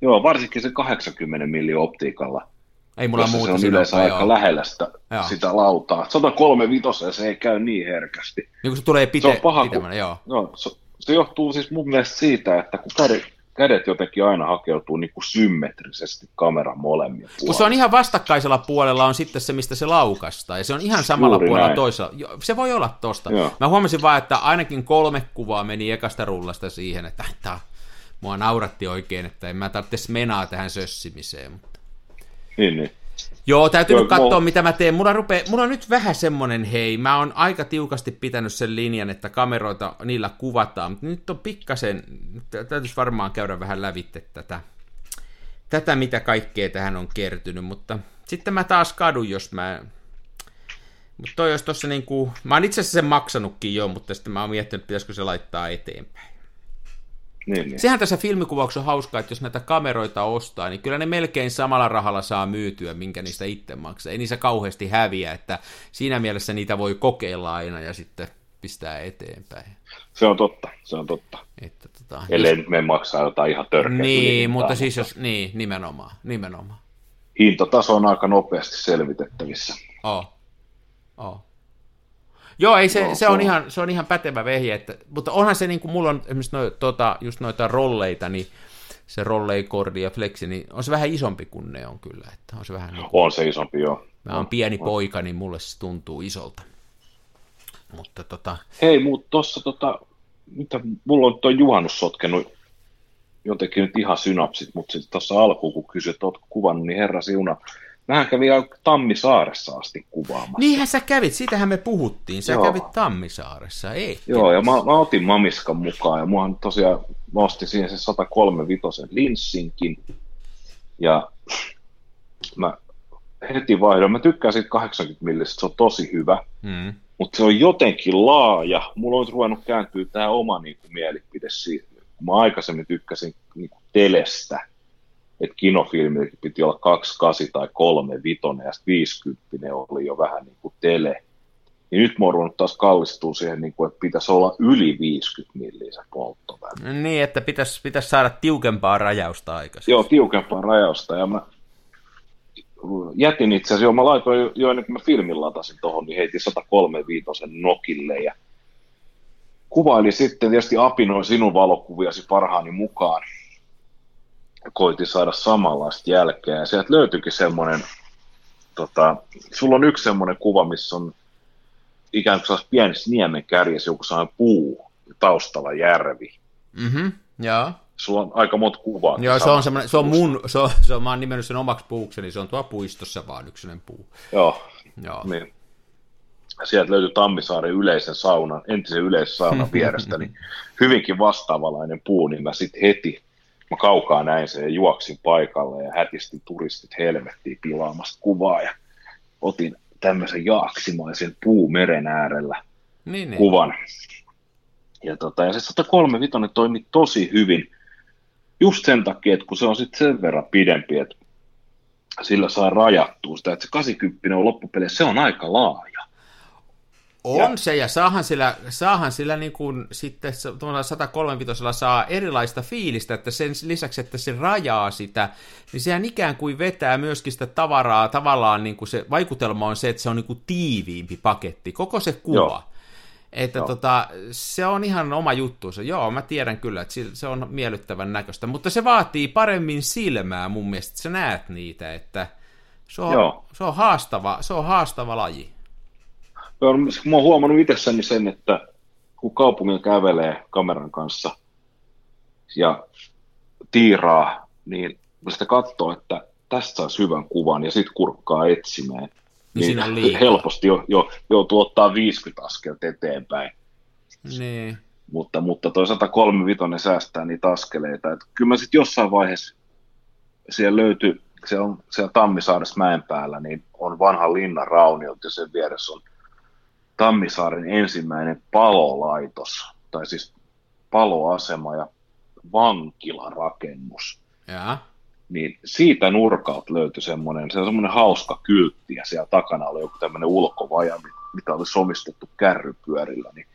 Joo, varsinkin se 80 milli optiikalla. Ei mulla muuta se on yleensä aika joo. lähellä sitä, sitä lautaa. 103 vitoseen se ei käy niin herkästi. Niin kun se tulee pite, se on paha, kun, joo. joo se, se, johtuu siis mun mielestä siitä, että kun kädet, kädet jotenkin aina hakeutuu niin kuin symmetrisesti kameran molemmia puolella. Kun se on ihan vastakkaisella puolella on sitten se, mistä se laukastaa, ja se on ihan samalla Juuri puolella näin. toisella. Se voi olla tosta. Joo. Mä huomasin vaan, että ainakin kolme kuvaa meni ekasta rullasta siihen, että tää, mua nauratti oikein, että en mä tarvitse menaa tähän sössimiseen. Mutta... Niin, niin. Joo, täytyy Joo, nyt katsoa, mä... mitä mä teen. Mulla, rupee, mulla on nyt vähän semmonen, hei, mä oon aika tiukasti pitänyt sen linjan, että kameroita niillä kuvataan, mutta nyt on pikkasen, täytyisi varmaan käydä vähän lävitte tätä, tätä, mitä kaikkea tähän on kertynyt, mutta sitten mä taas kadun, jos mä... Mutta toi olisi tossa niinku, mä oon itse asiassa sen maksanutkin jo, mutta sitten mä oon miettinyt, pitäisikö se laittaa eteenpäin. Niin, niin. Sehän tässä filmikuvauksessa on hauskaa, että jos näitä kameroita ostaa, niin kyllä ne melkein samalla rahalla saa myytyä, minkä niistä itse maksaa. Ei niissä kauheasti häviä, että siinä mielessä niitä voi kokeilla aina ja sitten pistää eteenpäin. Se on totta, se on totta. Että, tota, Ellei jos... me maksaa jotain ihan törkeä. Niin, mutta siis jos, niin, nimenomaan, nimenomaan. Hintataso on aika nopeasti selvitettävissä. Oh. Oh. Joo, ei se, no, se, on ihan, se on ihan pätevä vehje, että, mutta onhan se niin kuin mulla on esimerkiksi no, tota, just noita rolleita, niin se rollei, ja flexi, niin on se vähän isompi kuin ne on kyllä. Että on se vähän niin kuin, on se isompi, joo. Mä oon pieni on. poika, niin mulle se tuntuu isolta. Mutta tota... Hei, mutta tossa tota, mitä, mulla on tuo juhannus sotkenut jotenkin nyt ihan synapsit, mutta sitten tuossa alkuun, kun kysyt, että ootko kuvannut, niin herra siuna, Mähän kävin Tammisaaressa asti kuvaamassa. Niinhän sä kävit, siitähän me puhuttiin. Sä Joo. kävit Tammisaaressa, ei. Joo, ja mä, mä otin Mamiskan mukaan, ja muahan tosiaan nosti siihen se 135 linssinkin. Ja mä heti vaihdoin. Mä tykkään siitä 80 millistä, se on tosi hyvä. Mm. Mutta se on jotenkin laaja. Mulla on ruvennut kääntyä tämä oma niin kuin, mielipide siitä. Mä aikaisemmin tykkäsin niin kuin, telestä että kinofilmiäkin piti olla 28 tai 3 vitonen ja 50 oli jo vähän niin kuin tele. Niin nyt mä taas kallistuu siihen, niin kuin, että pitäisi olla yli 50 milliä se polttoväli. Niin, että pitäisi, pitäisi saada tiukempaa rajausta aikaisemmin. Joo, tiukempaa rajausta. Ja mä jätin itse asiassa, joo, mä laitoin jo, jo ennen kuin mä filmin latasin tuohon, niin heitin 103 viitosen nokille ja kuvailin sitten, tietysti apinoin sinun valokuviasi parhaani mukaan koitin saada samanlaista jälkeä. Ja sieltä löytyikin semmoinen, tota, sulla on yksi semmoinen kuva, missä on ikään kuin pienessä niemen kärjessä joku sellainen puu taustalla järvi. Mhm, joo. Sulla on aika monta kuvaa. Joo, se on, semmoinen, se on mun, se on, se on, mä oon nimennyt sen omaksi puukseni, se on tuo puistossa vaan yksinen puu. Joo, Joo. Niin. Sieltä löytyi Tammisaaren yleisen saunan, entisen yleisen saunan vierestä, niin hyvinkin vastaavalainen puu, niin mä sitten heti mä kaukaa näin sen ja juoksin paikalle ja hätistin turistit helvettiin pilaamasta kuvaa ja otin tämmöisen jaaksimaisen puumeren äärellä Niin, niin. kuvan. Ja, tota, ja se 135 toimi tosi hyvin just sen takia, että kun se on sitten sen verran pidempi, että sillä saa rajattua sitä, että se 80 on loppupeleissä, se on aika laaja. On Ja- se, ja saahan sillä, saahan sillä niin kuin sitten se- tuolla 135 saa erilaista fiilistä, että sen lisäksi, että se rajaa sitä, niin sehän ikään kuin vetää myöskin sitä tavaraa, tavallaan niin kuin se vaikutelma on se, että se on niin kuin tiiviimpi paketti, koko se kuva. Joo. Että Joo. tota, se on ihan oma juttuunsa. Joo, mä tiedän kyllä, että se on miellyttävän näköistä, mutta se vaatii paremmin silmää mun mielestä, että sä näet niitä, että se on, Joo. se on, haastava, se on haastava laji. Joo, Mä oon huomannut itsessäni sen, että kun kaupungilla kävelee kameran kanssa ja tiiraa, niin sitä katsoo, että tästä saisi hyvän kuvan ja sitten kurkkaa etsimään, Niin siinä on liikaa. helposti jo, jo, joutuu ottaa 50 askelta eteenpäin. Niin. Mutta, mutta toi 135 säästää niitä askeleita. Et kyllä mä sitten jossain vaiheessa siellä löytyi, se on siellä Tammisaaressa mäen päällä, niin on vanha linnan rauniot ja sen vieressä on Tammisaaren ensimmäinen palolaitos, tai siis paloasema ja vankilarakennus. Jaa. Niin siitä nurkalta löytyi semmoinen, se on semmoinen hauska kyltti ja siellä takana oli joku tämmöinen ulkovaja, mitä oli somistettu kärrypyörillä, niin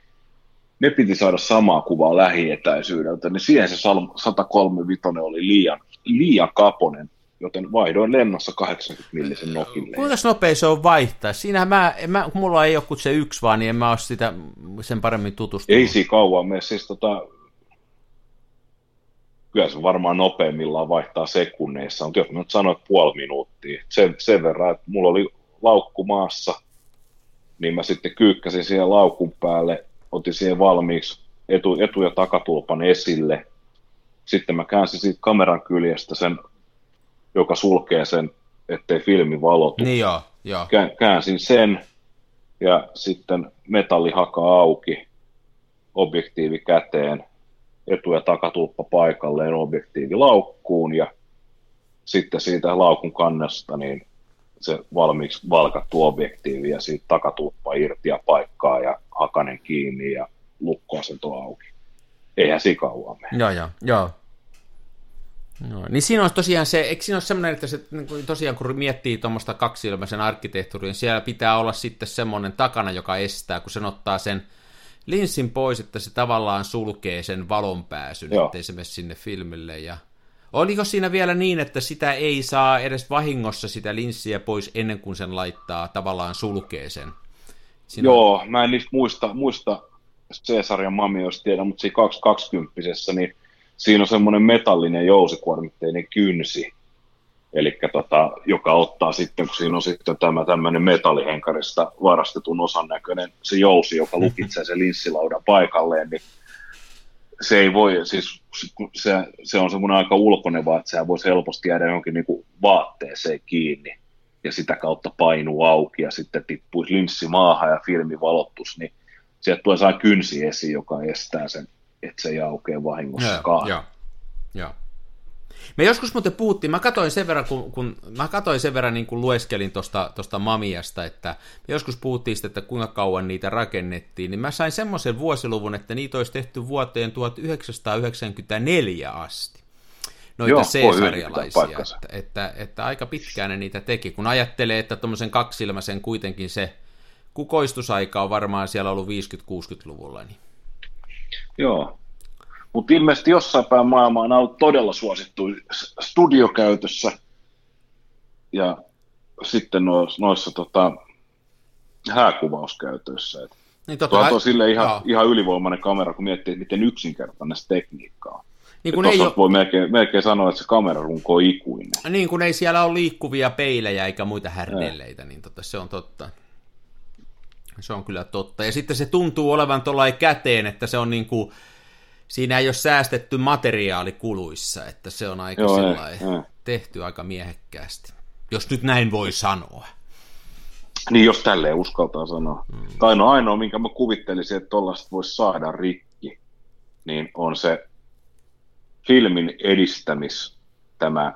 ne piti saada samaa kuvaa lähietäisyydeltä, niin siihen se Sal- 135 oli liian, liian kaponen, joten vaihdoin lennossa 80 millisen nokille. Kuinka nopea se on vaihtaa? Siinähän mä, mä, mulla ei ole kuin se yksi vaan, niin en mä ole sitä sen paremmin tutustunut. Ei siinä kauan mene, siis tota, kyllä se varmaan nopeimmillaan vaihtaa sekunneissa, mutta jos mä nyt sanoin puoli minuuttia, sen, sen verran, että mulla oli laukku maassa, niin mä sitten kyykkäsin siihen laukun päälle, otin siihen valmiiksi etu, etu- ja takatulpan esille, sitten mä käänsin siitä kameran kyljestä sen, joka sulkee sen, ettei filmi valotu. Niin joo, joo. Kä- käänsin sen ja sitten metallihaka auki, objektiivi käteen, etu- ja takatulppa paikalleen objektiivi laukkuun ja sitten siitä laukun kannesta niin se valmiiksi valkattu objektiivi ja siitä takatulppa irti ja paikkaa ja hakanen kiinni ja lukkoasento auki. Eihän siinä kauan mene. Joo, joo, joo. No, niin siinä on tosiaan se, eikö siinä ole semmoinen, että se, niin tosiaan kun miettii tuommoista kaksilmäisen arkkitehtuuria, niin siellä pitää olla sitten semmoinen takana, joka estää, kun sen ottaa sen linssin pois, että se tavallaan sulkee sen valon pääsyn, Joo. ettei se mene sinne filmille. Ja... Oliko siinä vielä niin, että sitä ei saa edes vahingossa sitä linssiä pois ennen kuin sen laittaa, tavallaan sulkee sen? Siinä Joo, mä en niistä muista, muista C-sarjan mamioista tiedä, mutta siinä 220 niin siinä on semmoinen metallinen jousikuormitteinen kynsi, eli tota, joka ottaa sitten, kun siinä on sitten tämä tämmöinen metallihenkarista varastetun osan näköinen se jousi, joka lukitsee sen linssilaudan paikalleen, niin se ei voi, siis se, se on semmoinen aika ulkoneva, että sehän voisi helposti jäädä johonkin niin vaatteeseen kiinni ja sitä kautta painuu auki ja sitten tippuisi linssi maahan ja filmi valottus, niin sieltä tulee saa kynsi esiin, joka estää sen, että se ei aukea vahingossakaan. Joo, joo. Me joskus muuten puhuttiin, mä katsoin sen verran, kun, kun mä katsoin sen verran niin kuin lueskelin tuosta tosta Mamiasta, että me joskus puhuttiin sitä, että kuinka kauan niitä rakennettiin, niin mä sain semmoisen vuosiluvun, että niitä olisi tehty vuoteen 1994 asti. Noita C-sarjalaisia, että, että, että, aika pitkään ne niitä teki, kun ajattelee, että tuommoisen kaksilmäisen kuitenkin se kukoistusaika on varmaan siellä ollut 50-60-luvulla, niin Joo. Mutta ilmeisesti jossain päin maailmaa nämä on todella suosittu studiokäytössä ja sitten noissa, noissa tota, hääkuvauskäytöissä. Et niin totta kai- on sille ihan, joo. ihan ylivoimainen kamera, kun miettii, miten yksinkertainen se tekniikka on. niin kun ei ole, voi melkein, melkein sanoa, että se kamerarunko on ikuinen. Niin, kun ei siellä ole liikkuvia peilejä eikä muita härdelleitä, niin tota, se on totta. Se on kyllä totta. Ja sitten se tuntuu olevan tuollain käteen, että se on niin kuin, siinä ei ole säästetty materiaalikuluissa, että se on aika Joo, ei, sellainen ei. tehty aika miehekkäästi. Jos nyt näin voi sanoa. Niin, jos tälleen uskaltaa sanoa. Mm. Tai no ainoa, minkä mä kuvittelisin, että tuollaista voisi saada rikki, niin on se filmin edistämis tämä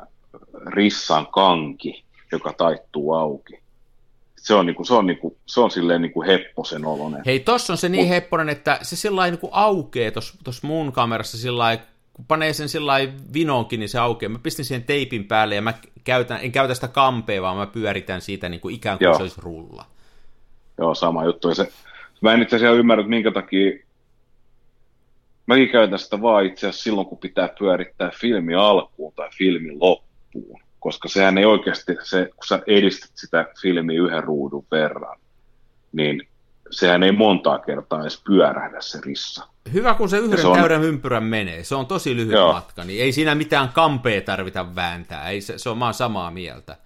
rissan kanki, joka taittuu auki. Se on, niinku, se on, niinku, se on silleen niinku hepposen oloinen. Hei, tossa on se niin hepponen, että se sillä niinku aukeaa tuossa mun kamerassa sillä kun panee sen sillä vinoonkin, niin se aukeaa. Mä pistin siihen teipin päälle ja mä käytän, en käytä sitä kampea, vaan mä pyöritän siitä niin kuin ikään kuin Joo. se olisi rulla. Joo, sama juttu. Ja se, mä en itse asiassa ymmärrä, että minkä takia mäkin käytän sitä vaan itse asiassa silloin, kun pitää pyörittää filmi alkuun tai filmin loppuun. Koska sehän ei oikeasti, se, kun sä edistät sitä filmiä yhden ruudun verran, niin sehän ei montaa kertaa edes pyörähdä se rissa. Hyvä, kun se yhden se on... ympyrän menee. Se on tosi lyhyt Joo. matka, niin ei siinä mitään kampea tarvita vääntää. Ei, se, se on, mä samaa mieltä.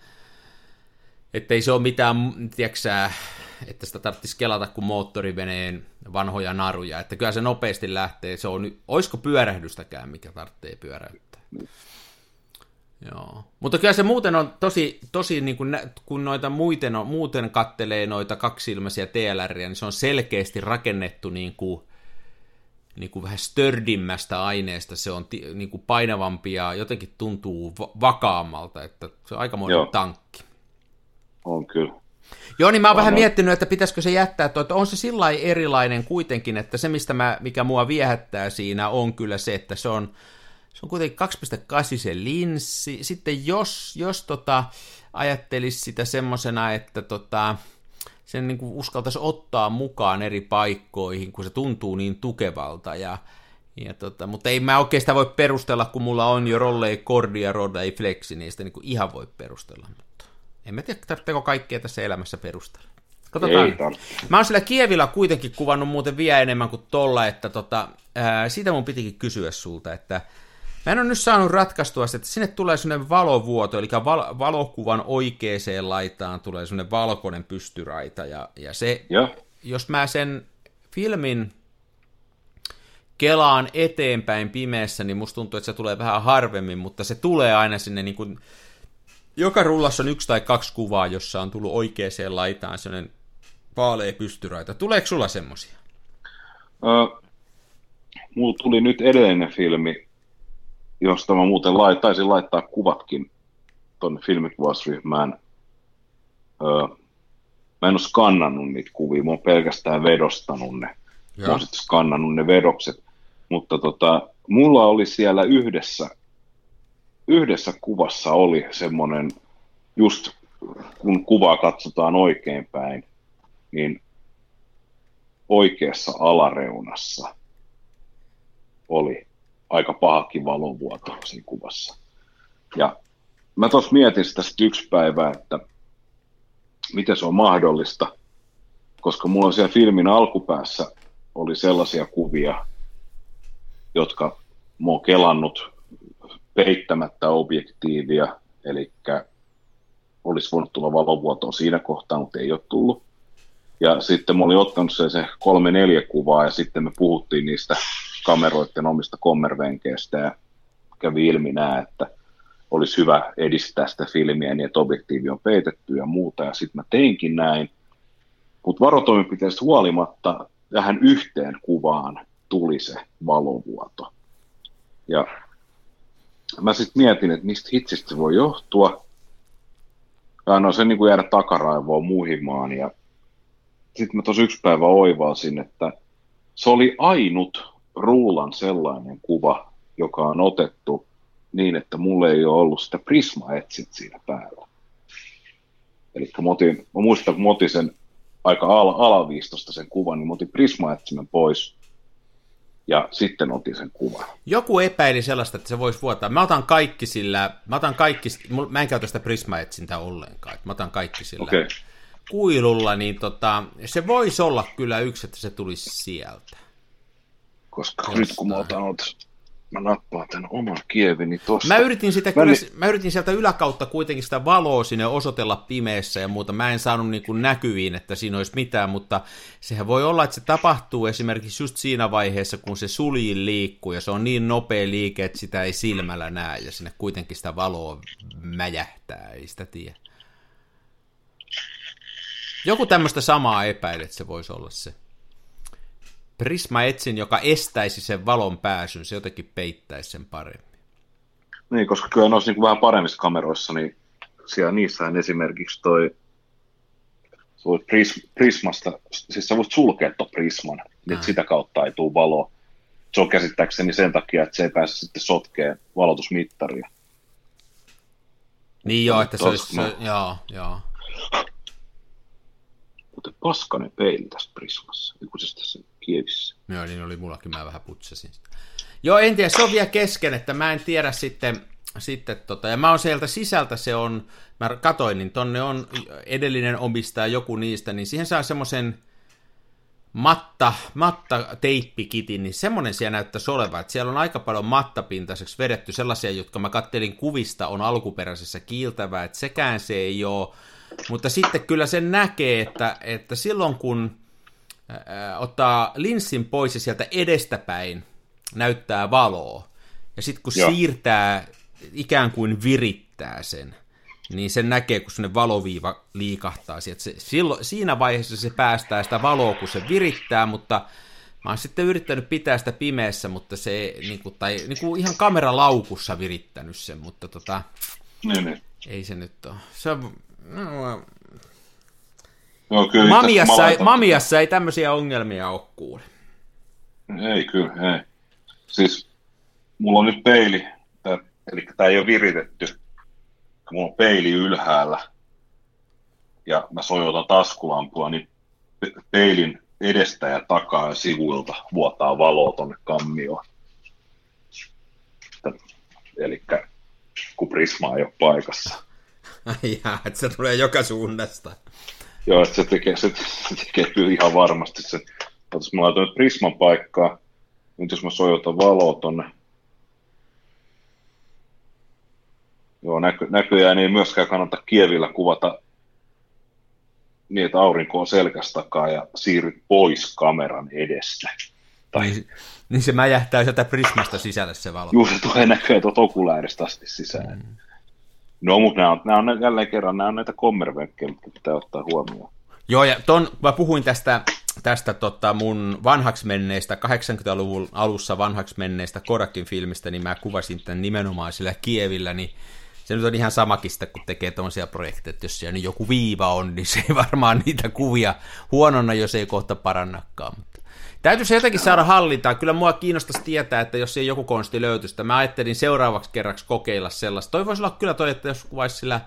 Että ei se ole mitään, tiedätkö että sitä tarvitsisi kelata kuin moottoriveneen vanhoja naruja. Että kyllä se nopeasti lähtee. Se on, olisiko pyörähdystäkään, mikä tarvitsee pyöräyttää. Joo. Mutta kyllä se muuten on tosi, tosi niin kuin, kun noita muuten, on, muuten kattelee noita kaksilmäisiä TLRiä, niin se on selkeästi rakennettu niin kuin, niin kuin vähän stördimmästä aineesta, se on niin kuin painavampi ja jotenkin tuntuu vakaammalta, että se on aikamoinen Joo. tankki. On kyllä. Joo, niin mä oon vähän miettinyt, että pitäisikö se jättää, että on se sillä erilainen kuitenkin, että se, mistä mä, mikä mua viehättää siinä, on kyllä se, että se on, se on kuitenkin 2.8 se linssi. Sitten jos, jos tota, ajattelisi sitä semmosena, että tota, sen niin kuin uskaltaisi ottaa mukaan eri paikkoihin, kun se tuntuu niin tukevalta. Ja, ja tota, mutta ei mä sitä voi perustella, kun mulla on jo rollei kordi ja rollei flexi, niin sitä niin kuin ihan voi perustella. Mutta en mä tiedä, tarvitseeko kaikkea tässä elämässä perustella. Katsotaan. Ei Mä oon sillä Kievillä kuitenkin kuvannut muuten vielä enemmän kuin tolla, että tota, ää, siitä mun pitikin kysyä sulta, että Mä en ole nyt saanut ratkaistua että sinne tulee sellainen valovuoto, eli val- valokuvan oikeeseen laitaan tulee sellainen valkoinen pystyraita, ja, ja se, ja. jos mä sen filmin kelaan eteenpäin pimeässä, niin musta tuntuu, että se tulee vähän harvemmin, mutta se tulee aina sinne niin kuin, joka rullassa on yksi tai kaksi kuvaa, jossa on tullut oikeeseen laitaan sellainen vaalea pystyraita. Tuleeko sulla semmosia? Uh, mulla tuli nyt edellinen filmi, josta mä muuten lait, taisin laittaa kuvatkin tuonne filmikuvausryhmään. Öö, mä en ole skannannut niitä kuvia, mä oon pelkästään vedostanut ne. Ja. Mä oon sitten skannannut ne vedokset. Mutta tota, mulla oli siellä yhdessä, yhdessä kuvassa oli semmoinen, just kun kuvaa katsotaan oikein päin, niin oikeassa alareunassa oli aika pahakin valonvuoto siinä kuvassa. Ja mä tuossa mietin sitä sitten yksi päivä, että miten se on mahdollista, koska mulla on siellä filmin alkupäässä oli sellaisia kuvia, jotka mä oon kelannut peittämättä objektiivia, eli olisi voinut tulla valonvuotoa siinä kohtaa, mutta ei ole tullut. Ja sitten mä olin ottanut se, se kolme neljä kuvaa ja sitten me puhuttiin niistä kameroiden omista kommervenkeistä ja kävi ilmi nää, että olisi hyvä edistää sitä filmiä niin, että objektiivi on peitetty ja muuta. Ja sitten mä teinkin näin. Mutta varotoimenpiteistä huolimatta tähän yhteen kuvaan tuli se valovuoto. Ja mä sitten mietin, että mistä hitsistä se voi johtua. Ja no se niin kuin jäädä takaraivoon muhimaan. Ja sitten mä tuossa yksi päivä oivalsin, että se oli ainut ruulan sellainen kuva, joka on otettu niin, että mulle ei ole ollut sitä prismaetsit siinä päällä. Eli mä, otin, mä muistan, kun otin sen aika al- alaviistosta sen kuvan, niin mä otin prismaetsimen pois ja sitten otin sen kuvan. Joku epäili sellaista, että se voisi vuotaa. Mä otan kaikki sillä, mä otan kaikki, mä en käytä sitä prismaetsintä ollenkaan, mä otan kaikki sillä okay. kuilulla, niin tota, se voisi olla kyllä yksi, että se tulisi sieltä koska Jostain. nyt kun mä otan mä nappaan tämän oman kievini tosta. Mä yritin, sitä, mä, kyllä, niin... mä yritin sieltä yläkautta kuitenkin sitä valoa sinne osoitella pimeässä ja muuta. Mä en saanut niin kuin näkyviin, että siinä olisi mitään, mutta sehän voi olla, että se tapahtuu esimerkiksi just siinä vaiheessa, kun se suljin liikkuu ja se on niin nopea liike, että sitä ei silmällä näe ja sinne kuitenkin sitä valoa mäjähtää, ei sitä tiedä. Joku tämmöistä samaa epäilet, se voisi olla se. Prisma etsin, joka estäisi sen valon pääsyn, se jotenkin peittäisi sen paremmin. Niin, koska kyllä noissa niin vähän paremmissa kameroissa, niin siellä niissähän esimerkiksi toi sä voit pris, prismasta, siis sä voit sulkea tuon prisman, niin että sitä kautta ei tule valoa. Se on käsittääkseni sen takia, että se ei pääse sitten sotkeen valotusmittaria. Niin joo, että se olisi, se, joo, joo. Mutta paskanen peili tässä Prismassa, kun se kievissä. Joo, niin oli mullakin, mä vähän putsasin sitä. Joo, en tiedä, se on vielä kesken, että mä en tiedä sitten, sitten tota, ja mä oon sieltä sisältä se on, mä katoin, niin tonne on edellinen omistaja joku niistä, niin siihen saa semmoisen matta, matta teippikitin, niin semmoinen siellä näyttäisi olevan, että siellä on aika paljon mattapintaiseksi vedetty sellaisia, jotka mä kattelin kuvista on alkuperäisessä kiiltävää, että sekään se ei ole, mutta sitten kyllä sen näkee, että, että silloin kun ää, ottaa linssin pois ja sieltä edestäpäin näyttää valoa, ja sitten kun Joo. siirtää, ikään kuin virittää sen, niin sen näkee, kun sinne valoviiva liikahtaa. Se, silloin, siinä vaiheessa se päästää sitä valoa, kun se virittää, mutta mä oon sitten yrittänyt pitää sitä pimeässä, mutta se, niin kuin, tai niin kuin ihan kameralaukussa virittänyt sen, mutta tota, niin, niin. ei se nyt ole. Se on, no, No, kyllä Mamiassa, ei, Mamiassa ei tämmöisiä ongelmia ole kuule. Ei kyllä, ei. Siis mulla on nyt peili, tää, eli tämä ei ole viritetty, mulla on peili ylhäällä ja mä sojotan taskulampua, niin peilin edestä ja takaa ja sivuilta vuotaa valoa tonne kammioon. Eli kun prisma ei ole paikassa. Ai jaa, että se tulee joka suunnasta. Joo, että se tekee, se, se tekee kyllä ihan varmasti se. Jos mä laitan nyt prisman paikkaa, nyt jos mä sojotan valoa tonne Joo, näkö, näköjään ei myöskään kannata kievillä kuvata niin, että aurinko on selkästä takaa ja siirryt pois kameran edestä. Tai... Niin, niin se mäjähtää sieltä prismasta sisälle se valo. Se tulee näköjään tuota okulääristä asti sisään. Mm. No, mutta nämä on, nämä on jälleen kerran nämä on näitä kommervenkkejä, mitkä pitää ottaa huomioon. Joo, ja ton, mä puhuin tästä, tästä tota mun vanhaksi menneistä, 80-luvun alussa vanhaksi menneistä Kodakin filmistä, niin mä kuvasin tämän nimenomaan sillä Kievillä, niin se nyt on ihan samakista, kun tekee tuollaisia projekteja, että jos siellä niin joku viiva on, niin se ei varmaan niitä kuvia huonona, jos ei kohta parannakaan. Täytyy se jotenkin saada hallintaan. Kyllä mua kiinnostaisi tietää, että jos ei joku konsti löytyisi. Mä ajattelin seuraavaksi kerraksi kokeilla sellaista. Toi voisi olla kyllä toi, että jos kuvaisi sillä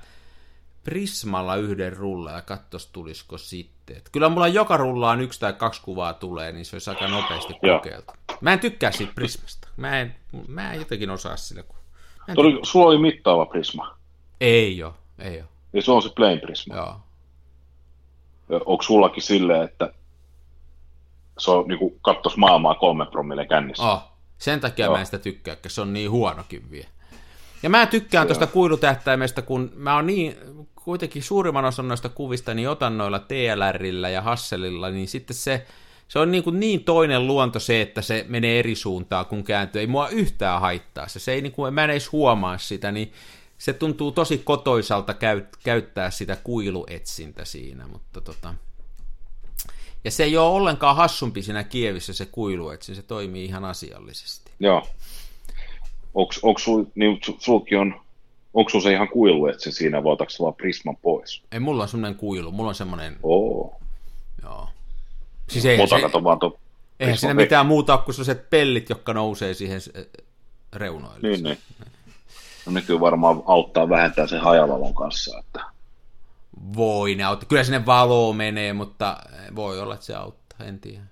Prismalla yhden rulla ja katsoisi tulisiko sitten. Et kyllä mulla joka rullaan yksi tai kaksi kuvaa tulee, niin se olisi aika nopeasti kokeiltu. Mä en tykkää siitä Prismasta. Mä en, mä en jotenkin osaa sillä, kun Tuli, sulla oli mittaava prisma. Ei ole, ei ole. Ja se on se plain prisma. Joo. Onko sullakin silleen, että se on niin kuin kattos maailmaa kolme promille kännissä? Oh. Sen takia Joo. mä en sitä tykkää, se on niin huonokin vielä. Ja mä tykkään tuosta kuilutähtäimestä, kun mä oon niin, kuitenkin suurimman osan noista kuvista niin otan noilla TLRillä ja Hasselilla, niin sitten se, se on niin, kuin niin toinen luonto se, että se menee eri suuntaan kun kääntyy. Ei mua yhtään haittaa se. se ei niin kuin, mä en edes huomaa sitä, niin se tuntuu tosi kotoisalta käyt, käyttää sitä kuiluetsintä siinä, mutta tota... Ja se ei ole ollenkaan hassumpi siinä kievissä se kuiluetsin, se toimii ihan asiallisesti. Joo. Onko sul, niin sulki on, onko sul se ihan kuiluetsin siinä, vai otatko vaan prisman pois? Ei, mulla on semmoinen kuilu, mulla on semmoinen... Oo. Joo. Siis ei, Mutta se, kato vaan tuon Eihän siinä mitään muuta kuin sellaiset pellit, jotka nousee siihen reunoille. Niin, niin. No ne kyllä varmaan auttaa vähentää sen hajavalon kanssa. Että... Voi ne auttaa. Kyllä sinne valo menee, mutta voi olla, että se auttaa, en tiedä.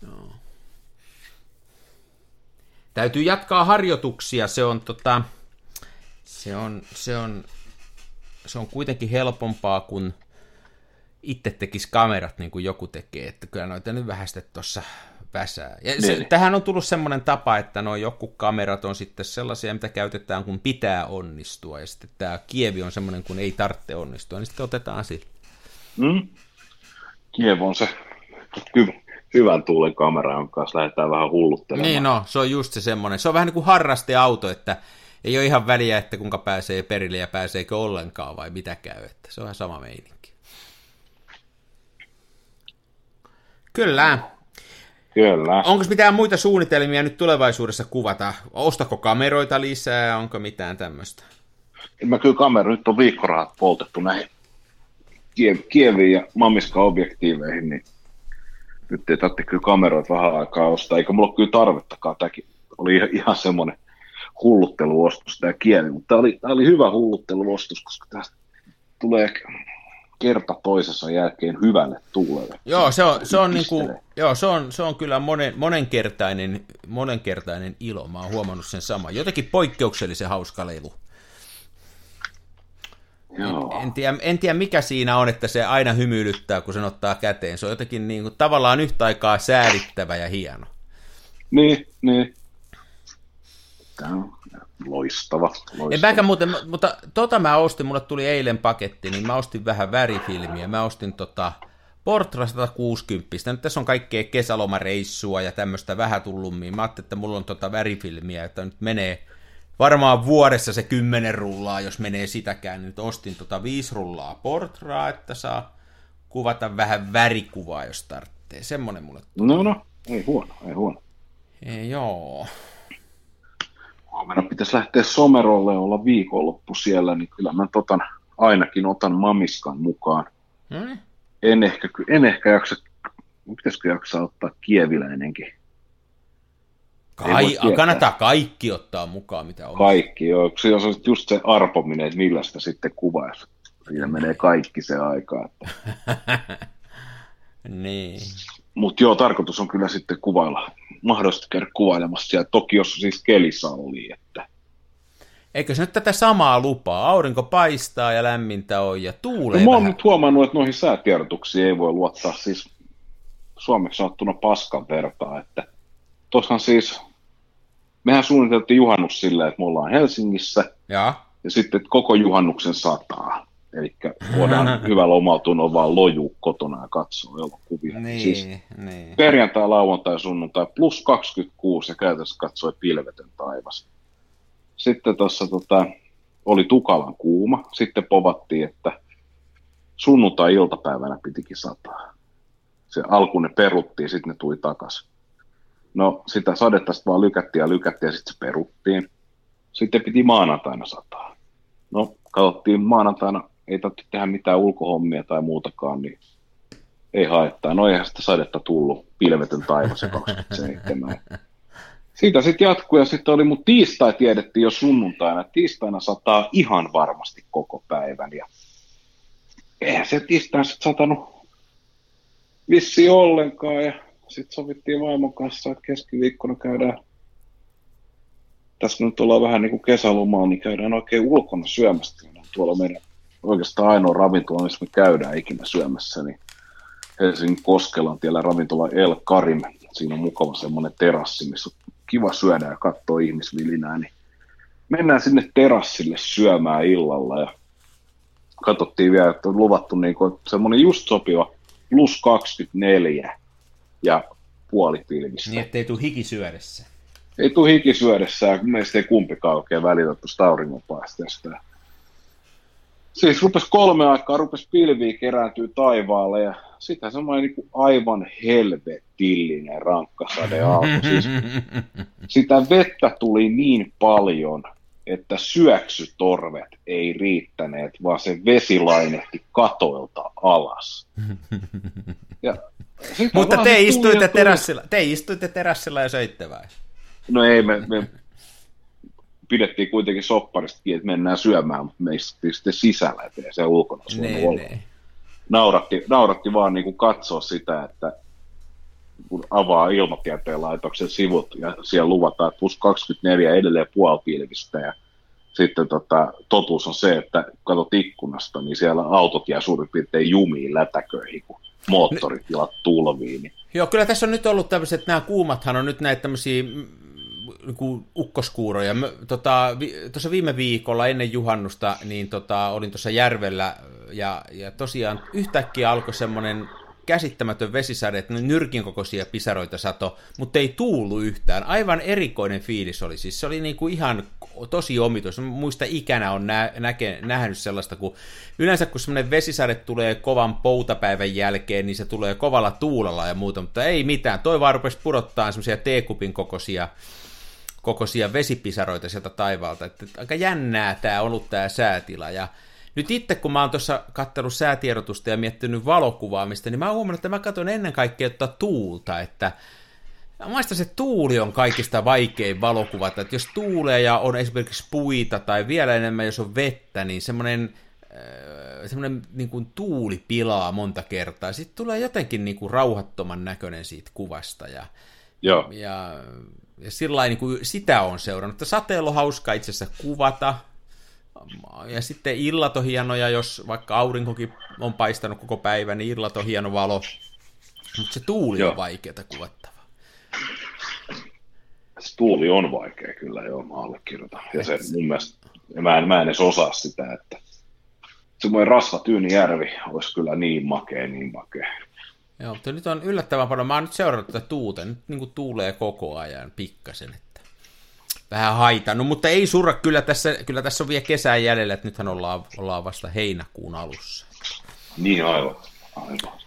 No. Täytyy jatkaa harjoituksia, se on tota, se on, se on, se on kuitenkin helpompaa kuin itse tekisi kamerat niin kuin joku tekee, että kyllä noita nyt vähän tuossa väsää. Ja se, niin. tähän on tullut semmoinen tapa, että nuo joku kamerat on sitten sellaisia, mitä käytetään, kun pitää onnistua, ja sitten tämä kievi on semmoinen, kun ei tarvitse onnistua, niin sitten otetaan sillä. Mm. Kiev on se hyvä, hyvän tuulen kamera, jonka kanssa lähdetään vähän hulluttelemaan. Niin no, se on just se semmoinen. Se on vähän niin kuin harrasteauto, että ei ole ihan väliä, että kuinka pääsee perille ja pääseekö ollenkaan vai mitä käy, että se on ihan sama meininki. Kyllä. Kyllä. Onko mitään muita suunnitelmia nyt tulevaisuudessa kuvata? Ostako kameroita lisää? Onko mitään tämmöistä? Mä kyllä kamera, nyt on viikkorahat poltettu näihin Kieviin ja Mamiska-objektiiveihin, niin nyt ei tarvitse kyllä kameroita vähän aikaa ostaa, eikä mulla kyllä tarvettakaan. Tämäkin oli ihan semmoinen hullutteluostos tämä kieli, mutta tämä oli, tämä oli hyvä hullutteluostos, koska tästä tulee kerta toisensa jälkeen hyvälle tuulelle. Joo, se on, se on, niin kuin, joo, se on, se on kyllä monen, monenkertainen, monenkertainen ilo. Mä oon huomannut sen sama. Jotenkin poikkeuksellisen hauska lelu. Joo. En, tiedä, en tiedä, mikä siinä on, että se aina hymyilyttää, kun sen ottaa käteen. Se on jotenkin niin kuin, tavallaan yhtä aikaa säädittävä ja hieno. Niin, niin. Tämä on loistava. loistava. En mäkään muuten, mutta tota mä ostin, mulle tuli eilen paketti, niin mä ostin vähän värifilmiä. Mä ostin tota Portra 160. Nyt tässä on kaikkea kesälomareissua ja tämmöistä vähän tullummin. Mä ajattelin, että mulla on tota värifilmiä, että nyt menee varmaan vuodessa se kymmenen rullaa, jos menee sitäkään. Nyt ostin tota viisi rullaa Portraa, että saa kuvata vähän värikuvaa, jos tarvitsee. Semmonen mulle tuli. No no, ei huono, ei huono. Ei, joo huomenna pitäisi lähteä Somerolle olla viikonloppu siellä, niin kyllä mä totan, ainakin otan Mamiskan mukaan. Hmm? En, ehkä, en ehkä jaksa, pitäisikö jaksaa ottaa kieviläinenkin. Kai, kannattaa kaikki ottaa mukaan, mitä on. Kaikki, joo. Se on just se arpominen, että millä sitä sitten kuvaisi. Siinä menee kaikki se aika. Että... niin. Mutta joo, tarkoitus on kyllä sitten kuvailla, mahdollisesti käydä kuvailemassa siellä Tokiossa siis keli sallii, että Eikö se nyt tätä samaa lupaa? Aurinko paistaa ja lämmintä on ja tuulee no, Mä oon nyt huomannut, että noihin säätiedotuksiin ei voi luottaa siis suomeksi sanottuna paskan vertaa, että tossahan siis, mehän suunniteltiin juhannus silleen, että me ollaan Helsingissä ja, ja sitten koko juhannuksen sataa. Eli voidaan hyvällä omautunnolla vaan lojuu kotona ja katsoa elokuvia. Niin, siis niin. Perjantai, lauantai, sunnuntai plus 26 ja käytännössä katsoi pilvetön taivas. Sitten tuossa tota, oli tukalan kuuma. Sitten povattiin, että sunnuntai-iltapäivänä pitikin sataa. Se alkuun ne peruttiin, sitten ne tuli takaisin. No sitä sadetta sitten vaan lykättiin ja lykättiin ja sitten se peruttiin. Sitten piti maanantaina sataa. No katsottiin maanantaina ei tarvitse tehdä mitään ulkohommia tai muutakaan, niin ei haittaa. No eihän sitä sadetta tullut, pilvetön taivas ja 27. Siitä sitten jatkuu ja sitten oli, mun tiistai tiedettiin jo sunnuntaina. Tiistaina sataa ihan varmasti koko päivän ja eihän se tiistaina sitten satanut vissi ollenkaan ja sitten sovittiin vaimon kanssa, että keskiviikkona käydään tässä nyt ollaan vähän niin kuin kesälomaa, niin käydään oikein ulkona syömästä. Tuolla meidän oikeastaan ainoa ravintola, missä me käydään ikinä syömässä, niin Helsingin Koskelantiellä ravintola El Karim. Siinä on mukava semmoinen terassi, missä on kiva syödä ja katsoa ihmisvilinää, niin mennään sinne terassille syömään illalla ja katsottiin vielä, että on luvattu niin kuin, semmoinen just sopiva plus 24 ja puoli pilvistä. Niin, ettei tule hikisyödessä. Ei tule hikisyödessä ja meistä ei kumpikaan oikein välitä tuosta auringonpaisteesta siis rupesi kolme aikaa, rupesi pilviä kerääntyä taivaalle ja sitä semmoinen niin kuin aivan helvetillinen rankkasade aamu. Siis sitä vettä tuli niin paljon, että syöksytorvet ei riittäneet, vaan se vesi lainehti katoilta alas. Ja Mutta te istuitte, terassilla, te istuitte terassilla ja söitte vai? No ei, me, me pidettiin kuitenkin sopparistakin, että mennään syömään, mutta me istuttiin sitten sisällä, ettei se ulkona nee, nee. Nauratti, nauratti vaan niin kuin katsoa sitä, että kun avaa ilmatieteen laitoksen sivut ja siellä luvataan, että plus 24 edelleen puolipilvistä ja sitten tota, totuus on se, että katsot ikkunasta, niin siellä autot jää suurin piirtein jumiin lätäköihin, kun moottoritilat tulviin. Niin. Joo, kyllä tässä on nyt ollut tämmöiset, nämä kuumathan on nyt näitä tämmöisiä niin ukkoskuuroja. Tota, tuossa viime viikolla ennen juhannusta niin tota, olin tuossa järvellä ja, ja tosiaan yhtäkkiä alkoi semmoinen käsittämätön vesisade, että nyrkin kokoisia pisaroita sato, mutta ei tuulu yhtään. Aivan erikoinen fiilis oli siis. Se oli kuin ihan tosi omitus. Muista ikänä on nä- näke- nähnyt sellaista, kun yleensä kun semmoinen vesisade tulee kovan poutapäivän jälkeen, niin se tulee kovalla tuulella ja muuta, mutta ei mitään. Toi vaan rupesi pudottaa semmoisia teekupin kokoisia kokoisia vesipisaroita sieltä taivaalta. Että aika jännää tämä on ollut tämä säätila. Ja nyt itse, kun mä oon tuossa katsellut säätiedotusta ja miettinyt valokuvaamista, niin mä oon huomannut, että mä katson ennen kaikkea että tuulta, että Mielestäni se tuuli on kaikista vaikein valokuvata, että jos tuulee ja on esimerkiksi puita tai vielä enemmän, jos on vettä, niin semmoinen äh, semmoinen niin kuin tuuli pilaa monta kertaa. Sitten tulee jotenkin niin kuin rauhattoman näköinen siitä kuvasta. Ja, Joo. ja, ja sillä niin kuin sitä on seurannut. Sateella on hauska itse asiassa kuvata, ja sitten illat on hienoja, jos vaikka aurinkokin on paistanut koko päivän, niin illat on hieno valo. Mutta se tuuli Joo. on vaikeaa kuvattava. Se tuuli on vaikea kyllä, joo, mä allekirjoitan. Ja se mun mielestä, mä en, mä en edes osaa sitä, että semmoinen rasva Tyynijärvi olisi kyllä niin makea, niin makea. Joo, mutta nyt on yllättävän paljon. Mä oon nyt seurannut tätä tuuta. Nyt niin kuin tuulee koko ajan pikkasen. Että vähän haitannut, mutta ei surra. Kyllä tässä, kyllä tässä on vielä kesän jäljellä, että nythän ollaan, ollaan vasta heinäkuun alussa. Niin aivan. aivan.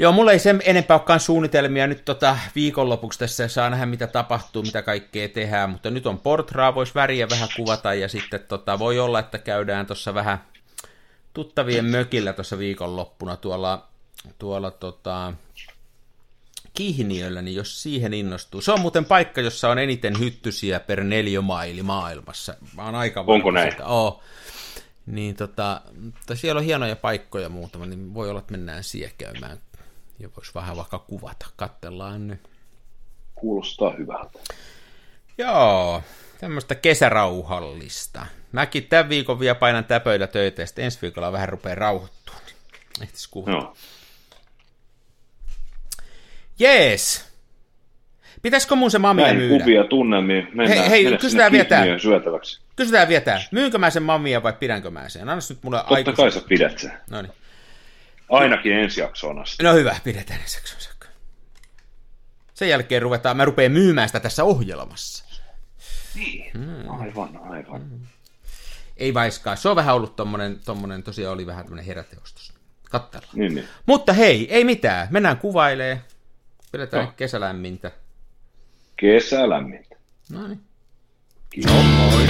Joo, mulla ei sen enempää olekaan suunnitelmia nyt tota viikonlopuksi tässä, saa nähdä mitä tapahtuu, mitä kaikkea tehdään, mutta nyt on portraa, voisi väriä vähän kuvata ja sitten tota, voi olla, että käydään tuossa vähän tuttavien mökillä tuossa viikonloppuna tuolla, tuolla tota, Kihniöllä, niin jos siihen innostuu. Se on muuten paikka, jossa on eniten hyttysiä per neliömaili maailmassa. Mä oon aika Onko näin? Sitä. Oo. Niin tota, mutta siellä on hienoja paikkoja muutama, niin voi olla, että mennään siihen käymään. Ja voisi vähän vaikka kuvata. Kattellaan nyt. Kuulostaa hyvältä. Joo, tämmöistä kesärauhallista. Mäkin tämän viikon vielä painan täpöillä töitä ja sitten ensi viikolla vähän rupeaa rauhoittua. Ehtis kuvata. Joo. Jees. Pitäisikö mun se mamia Näin myydä? kuvia tunnelmia. Mennään, Hei, hei, mennään kysytään sinne vielä tää. Kihniöön syötäväksi. Kysytään vielä tää. Myynkö mä sen mamia vai pidänkö mä sen? Anna nyt mulle Totta aikuisen. kai sä pidät sen. No niin. Ainakin ensi jaksoon asti. No hyvä, pidetään ensi saakka. Sen jälkeen ruvetaan, mä rupean myymään sitä tässä ohjelmassa. Niin, aivan, aivan. Ei vaiskaan. Se on vähän ollut tommonen, tommonen tosiaan oli vähän tämmönen heräteostos. Kattellaan. Niin, niin. Mutta hei, ei mitään. Mennään kuvailee. Pidetään Joo. kesälämmintä. Kesä lämmintä. No niin. Kiitos. Moi.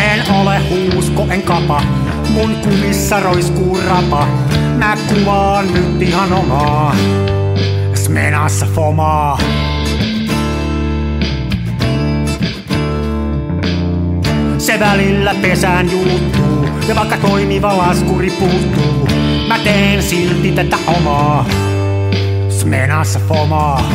En ole huusko, en kapa. Mun kumissa roiskuu rapa. Mä kuvaan nyt ihan omaa. Smenassa fomaa. Se välillä pesään juuttuu. Ja vaikka toimiva laskuri puuttuu. Mä teen silti tätä omaa. Smenassa fomaa.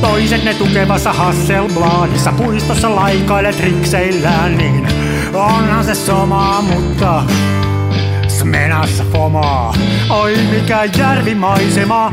Toiset ne tukevassa Hasselbladissa puistossa laikailet rikseillään, niin onhan se somaa, mutta Smenassa fomaa. Oi mikä järvimaisema,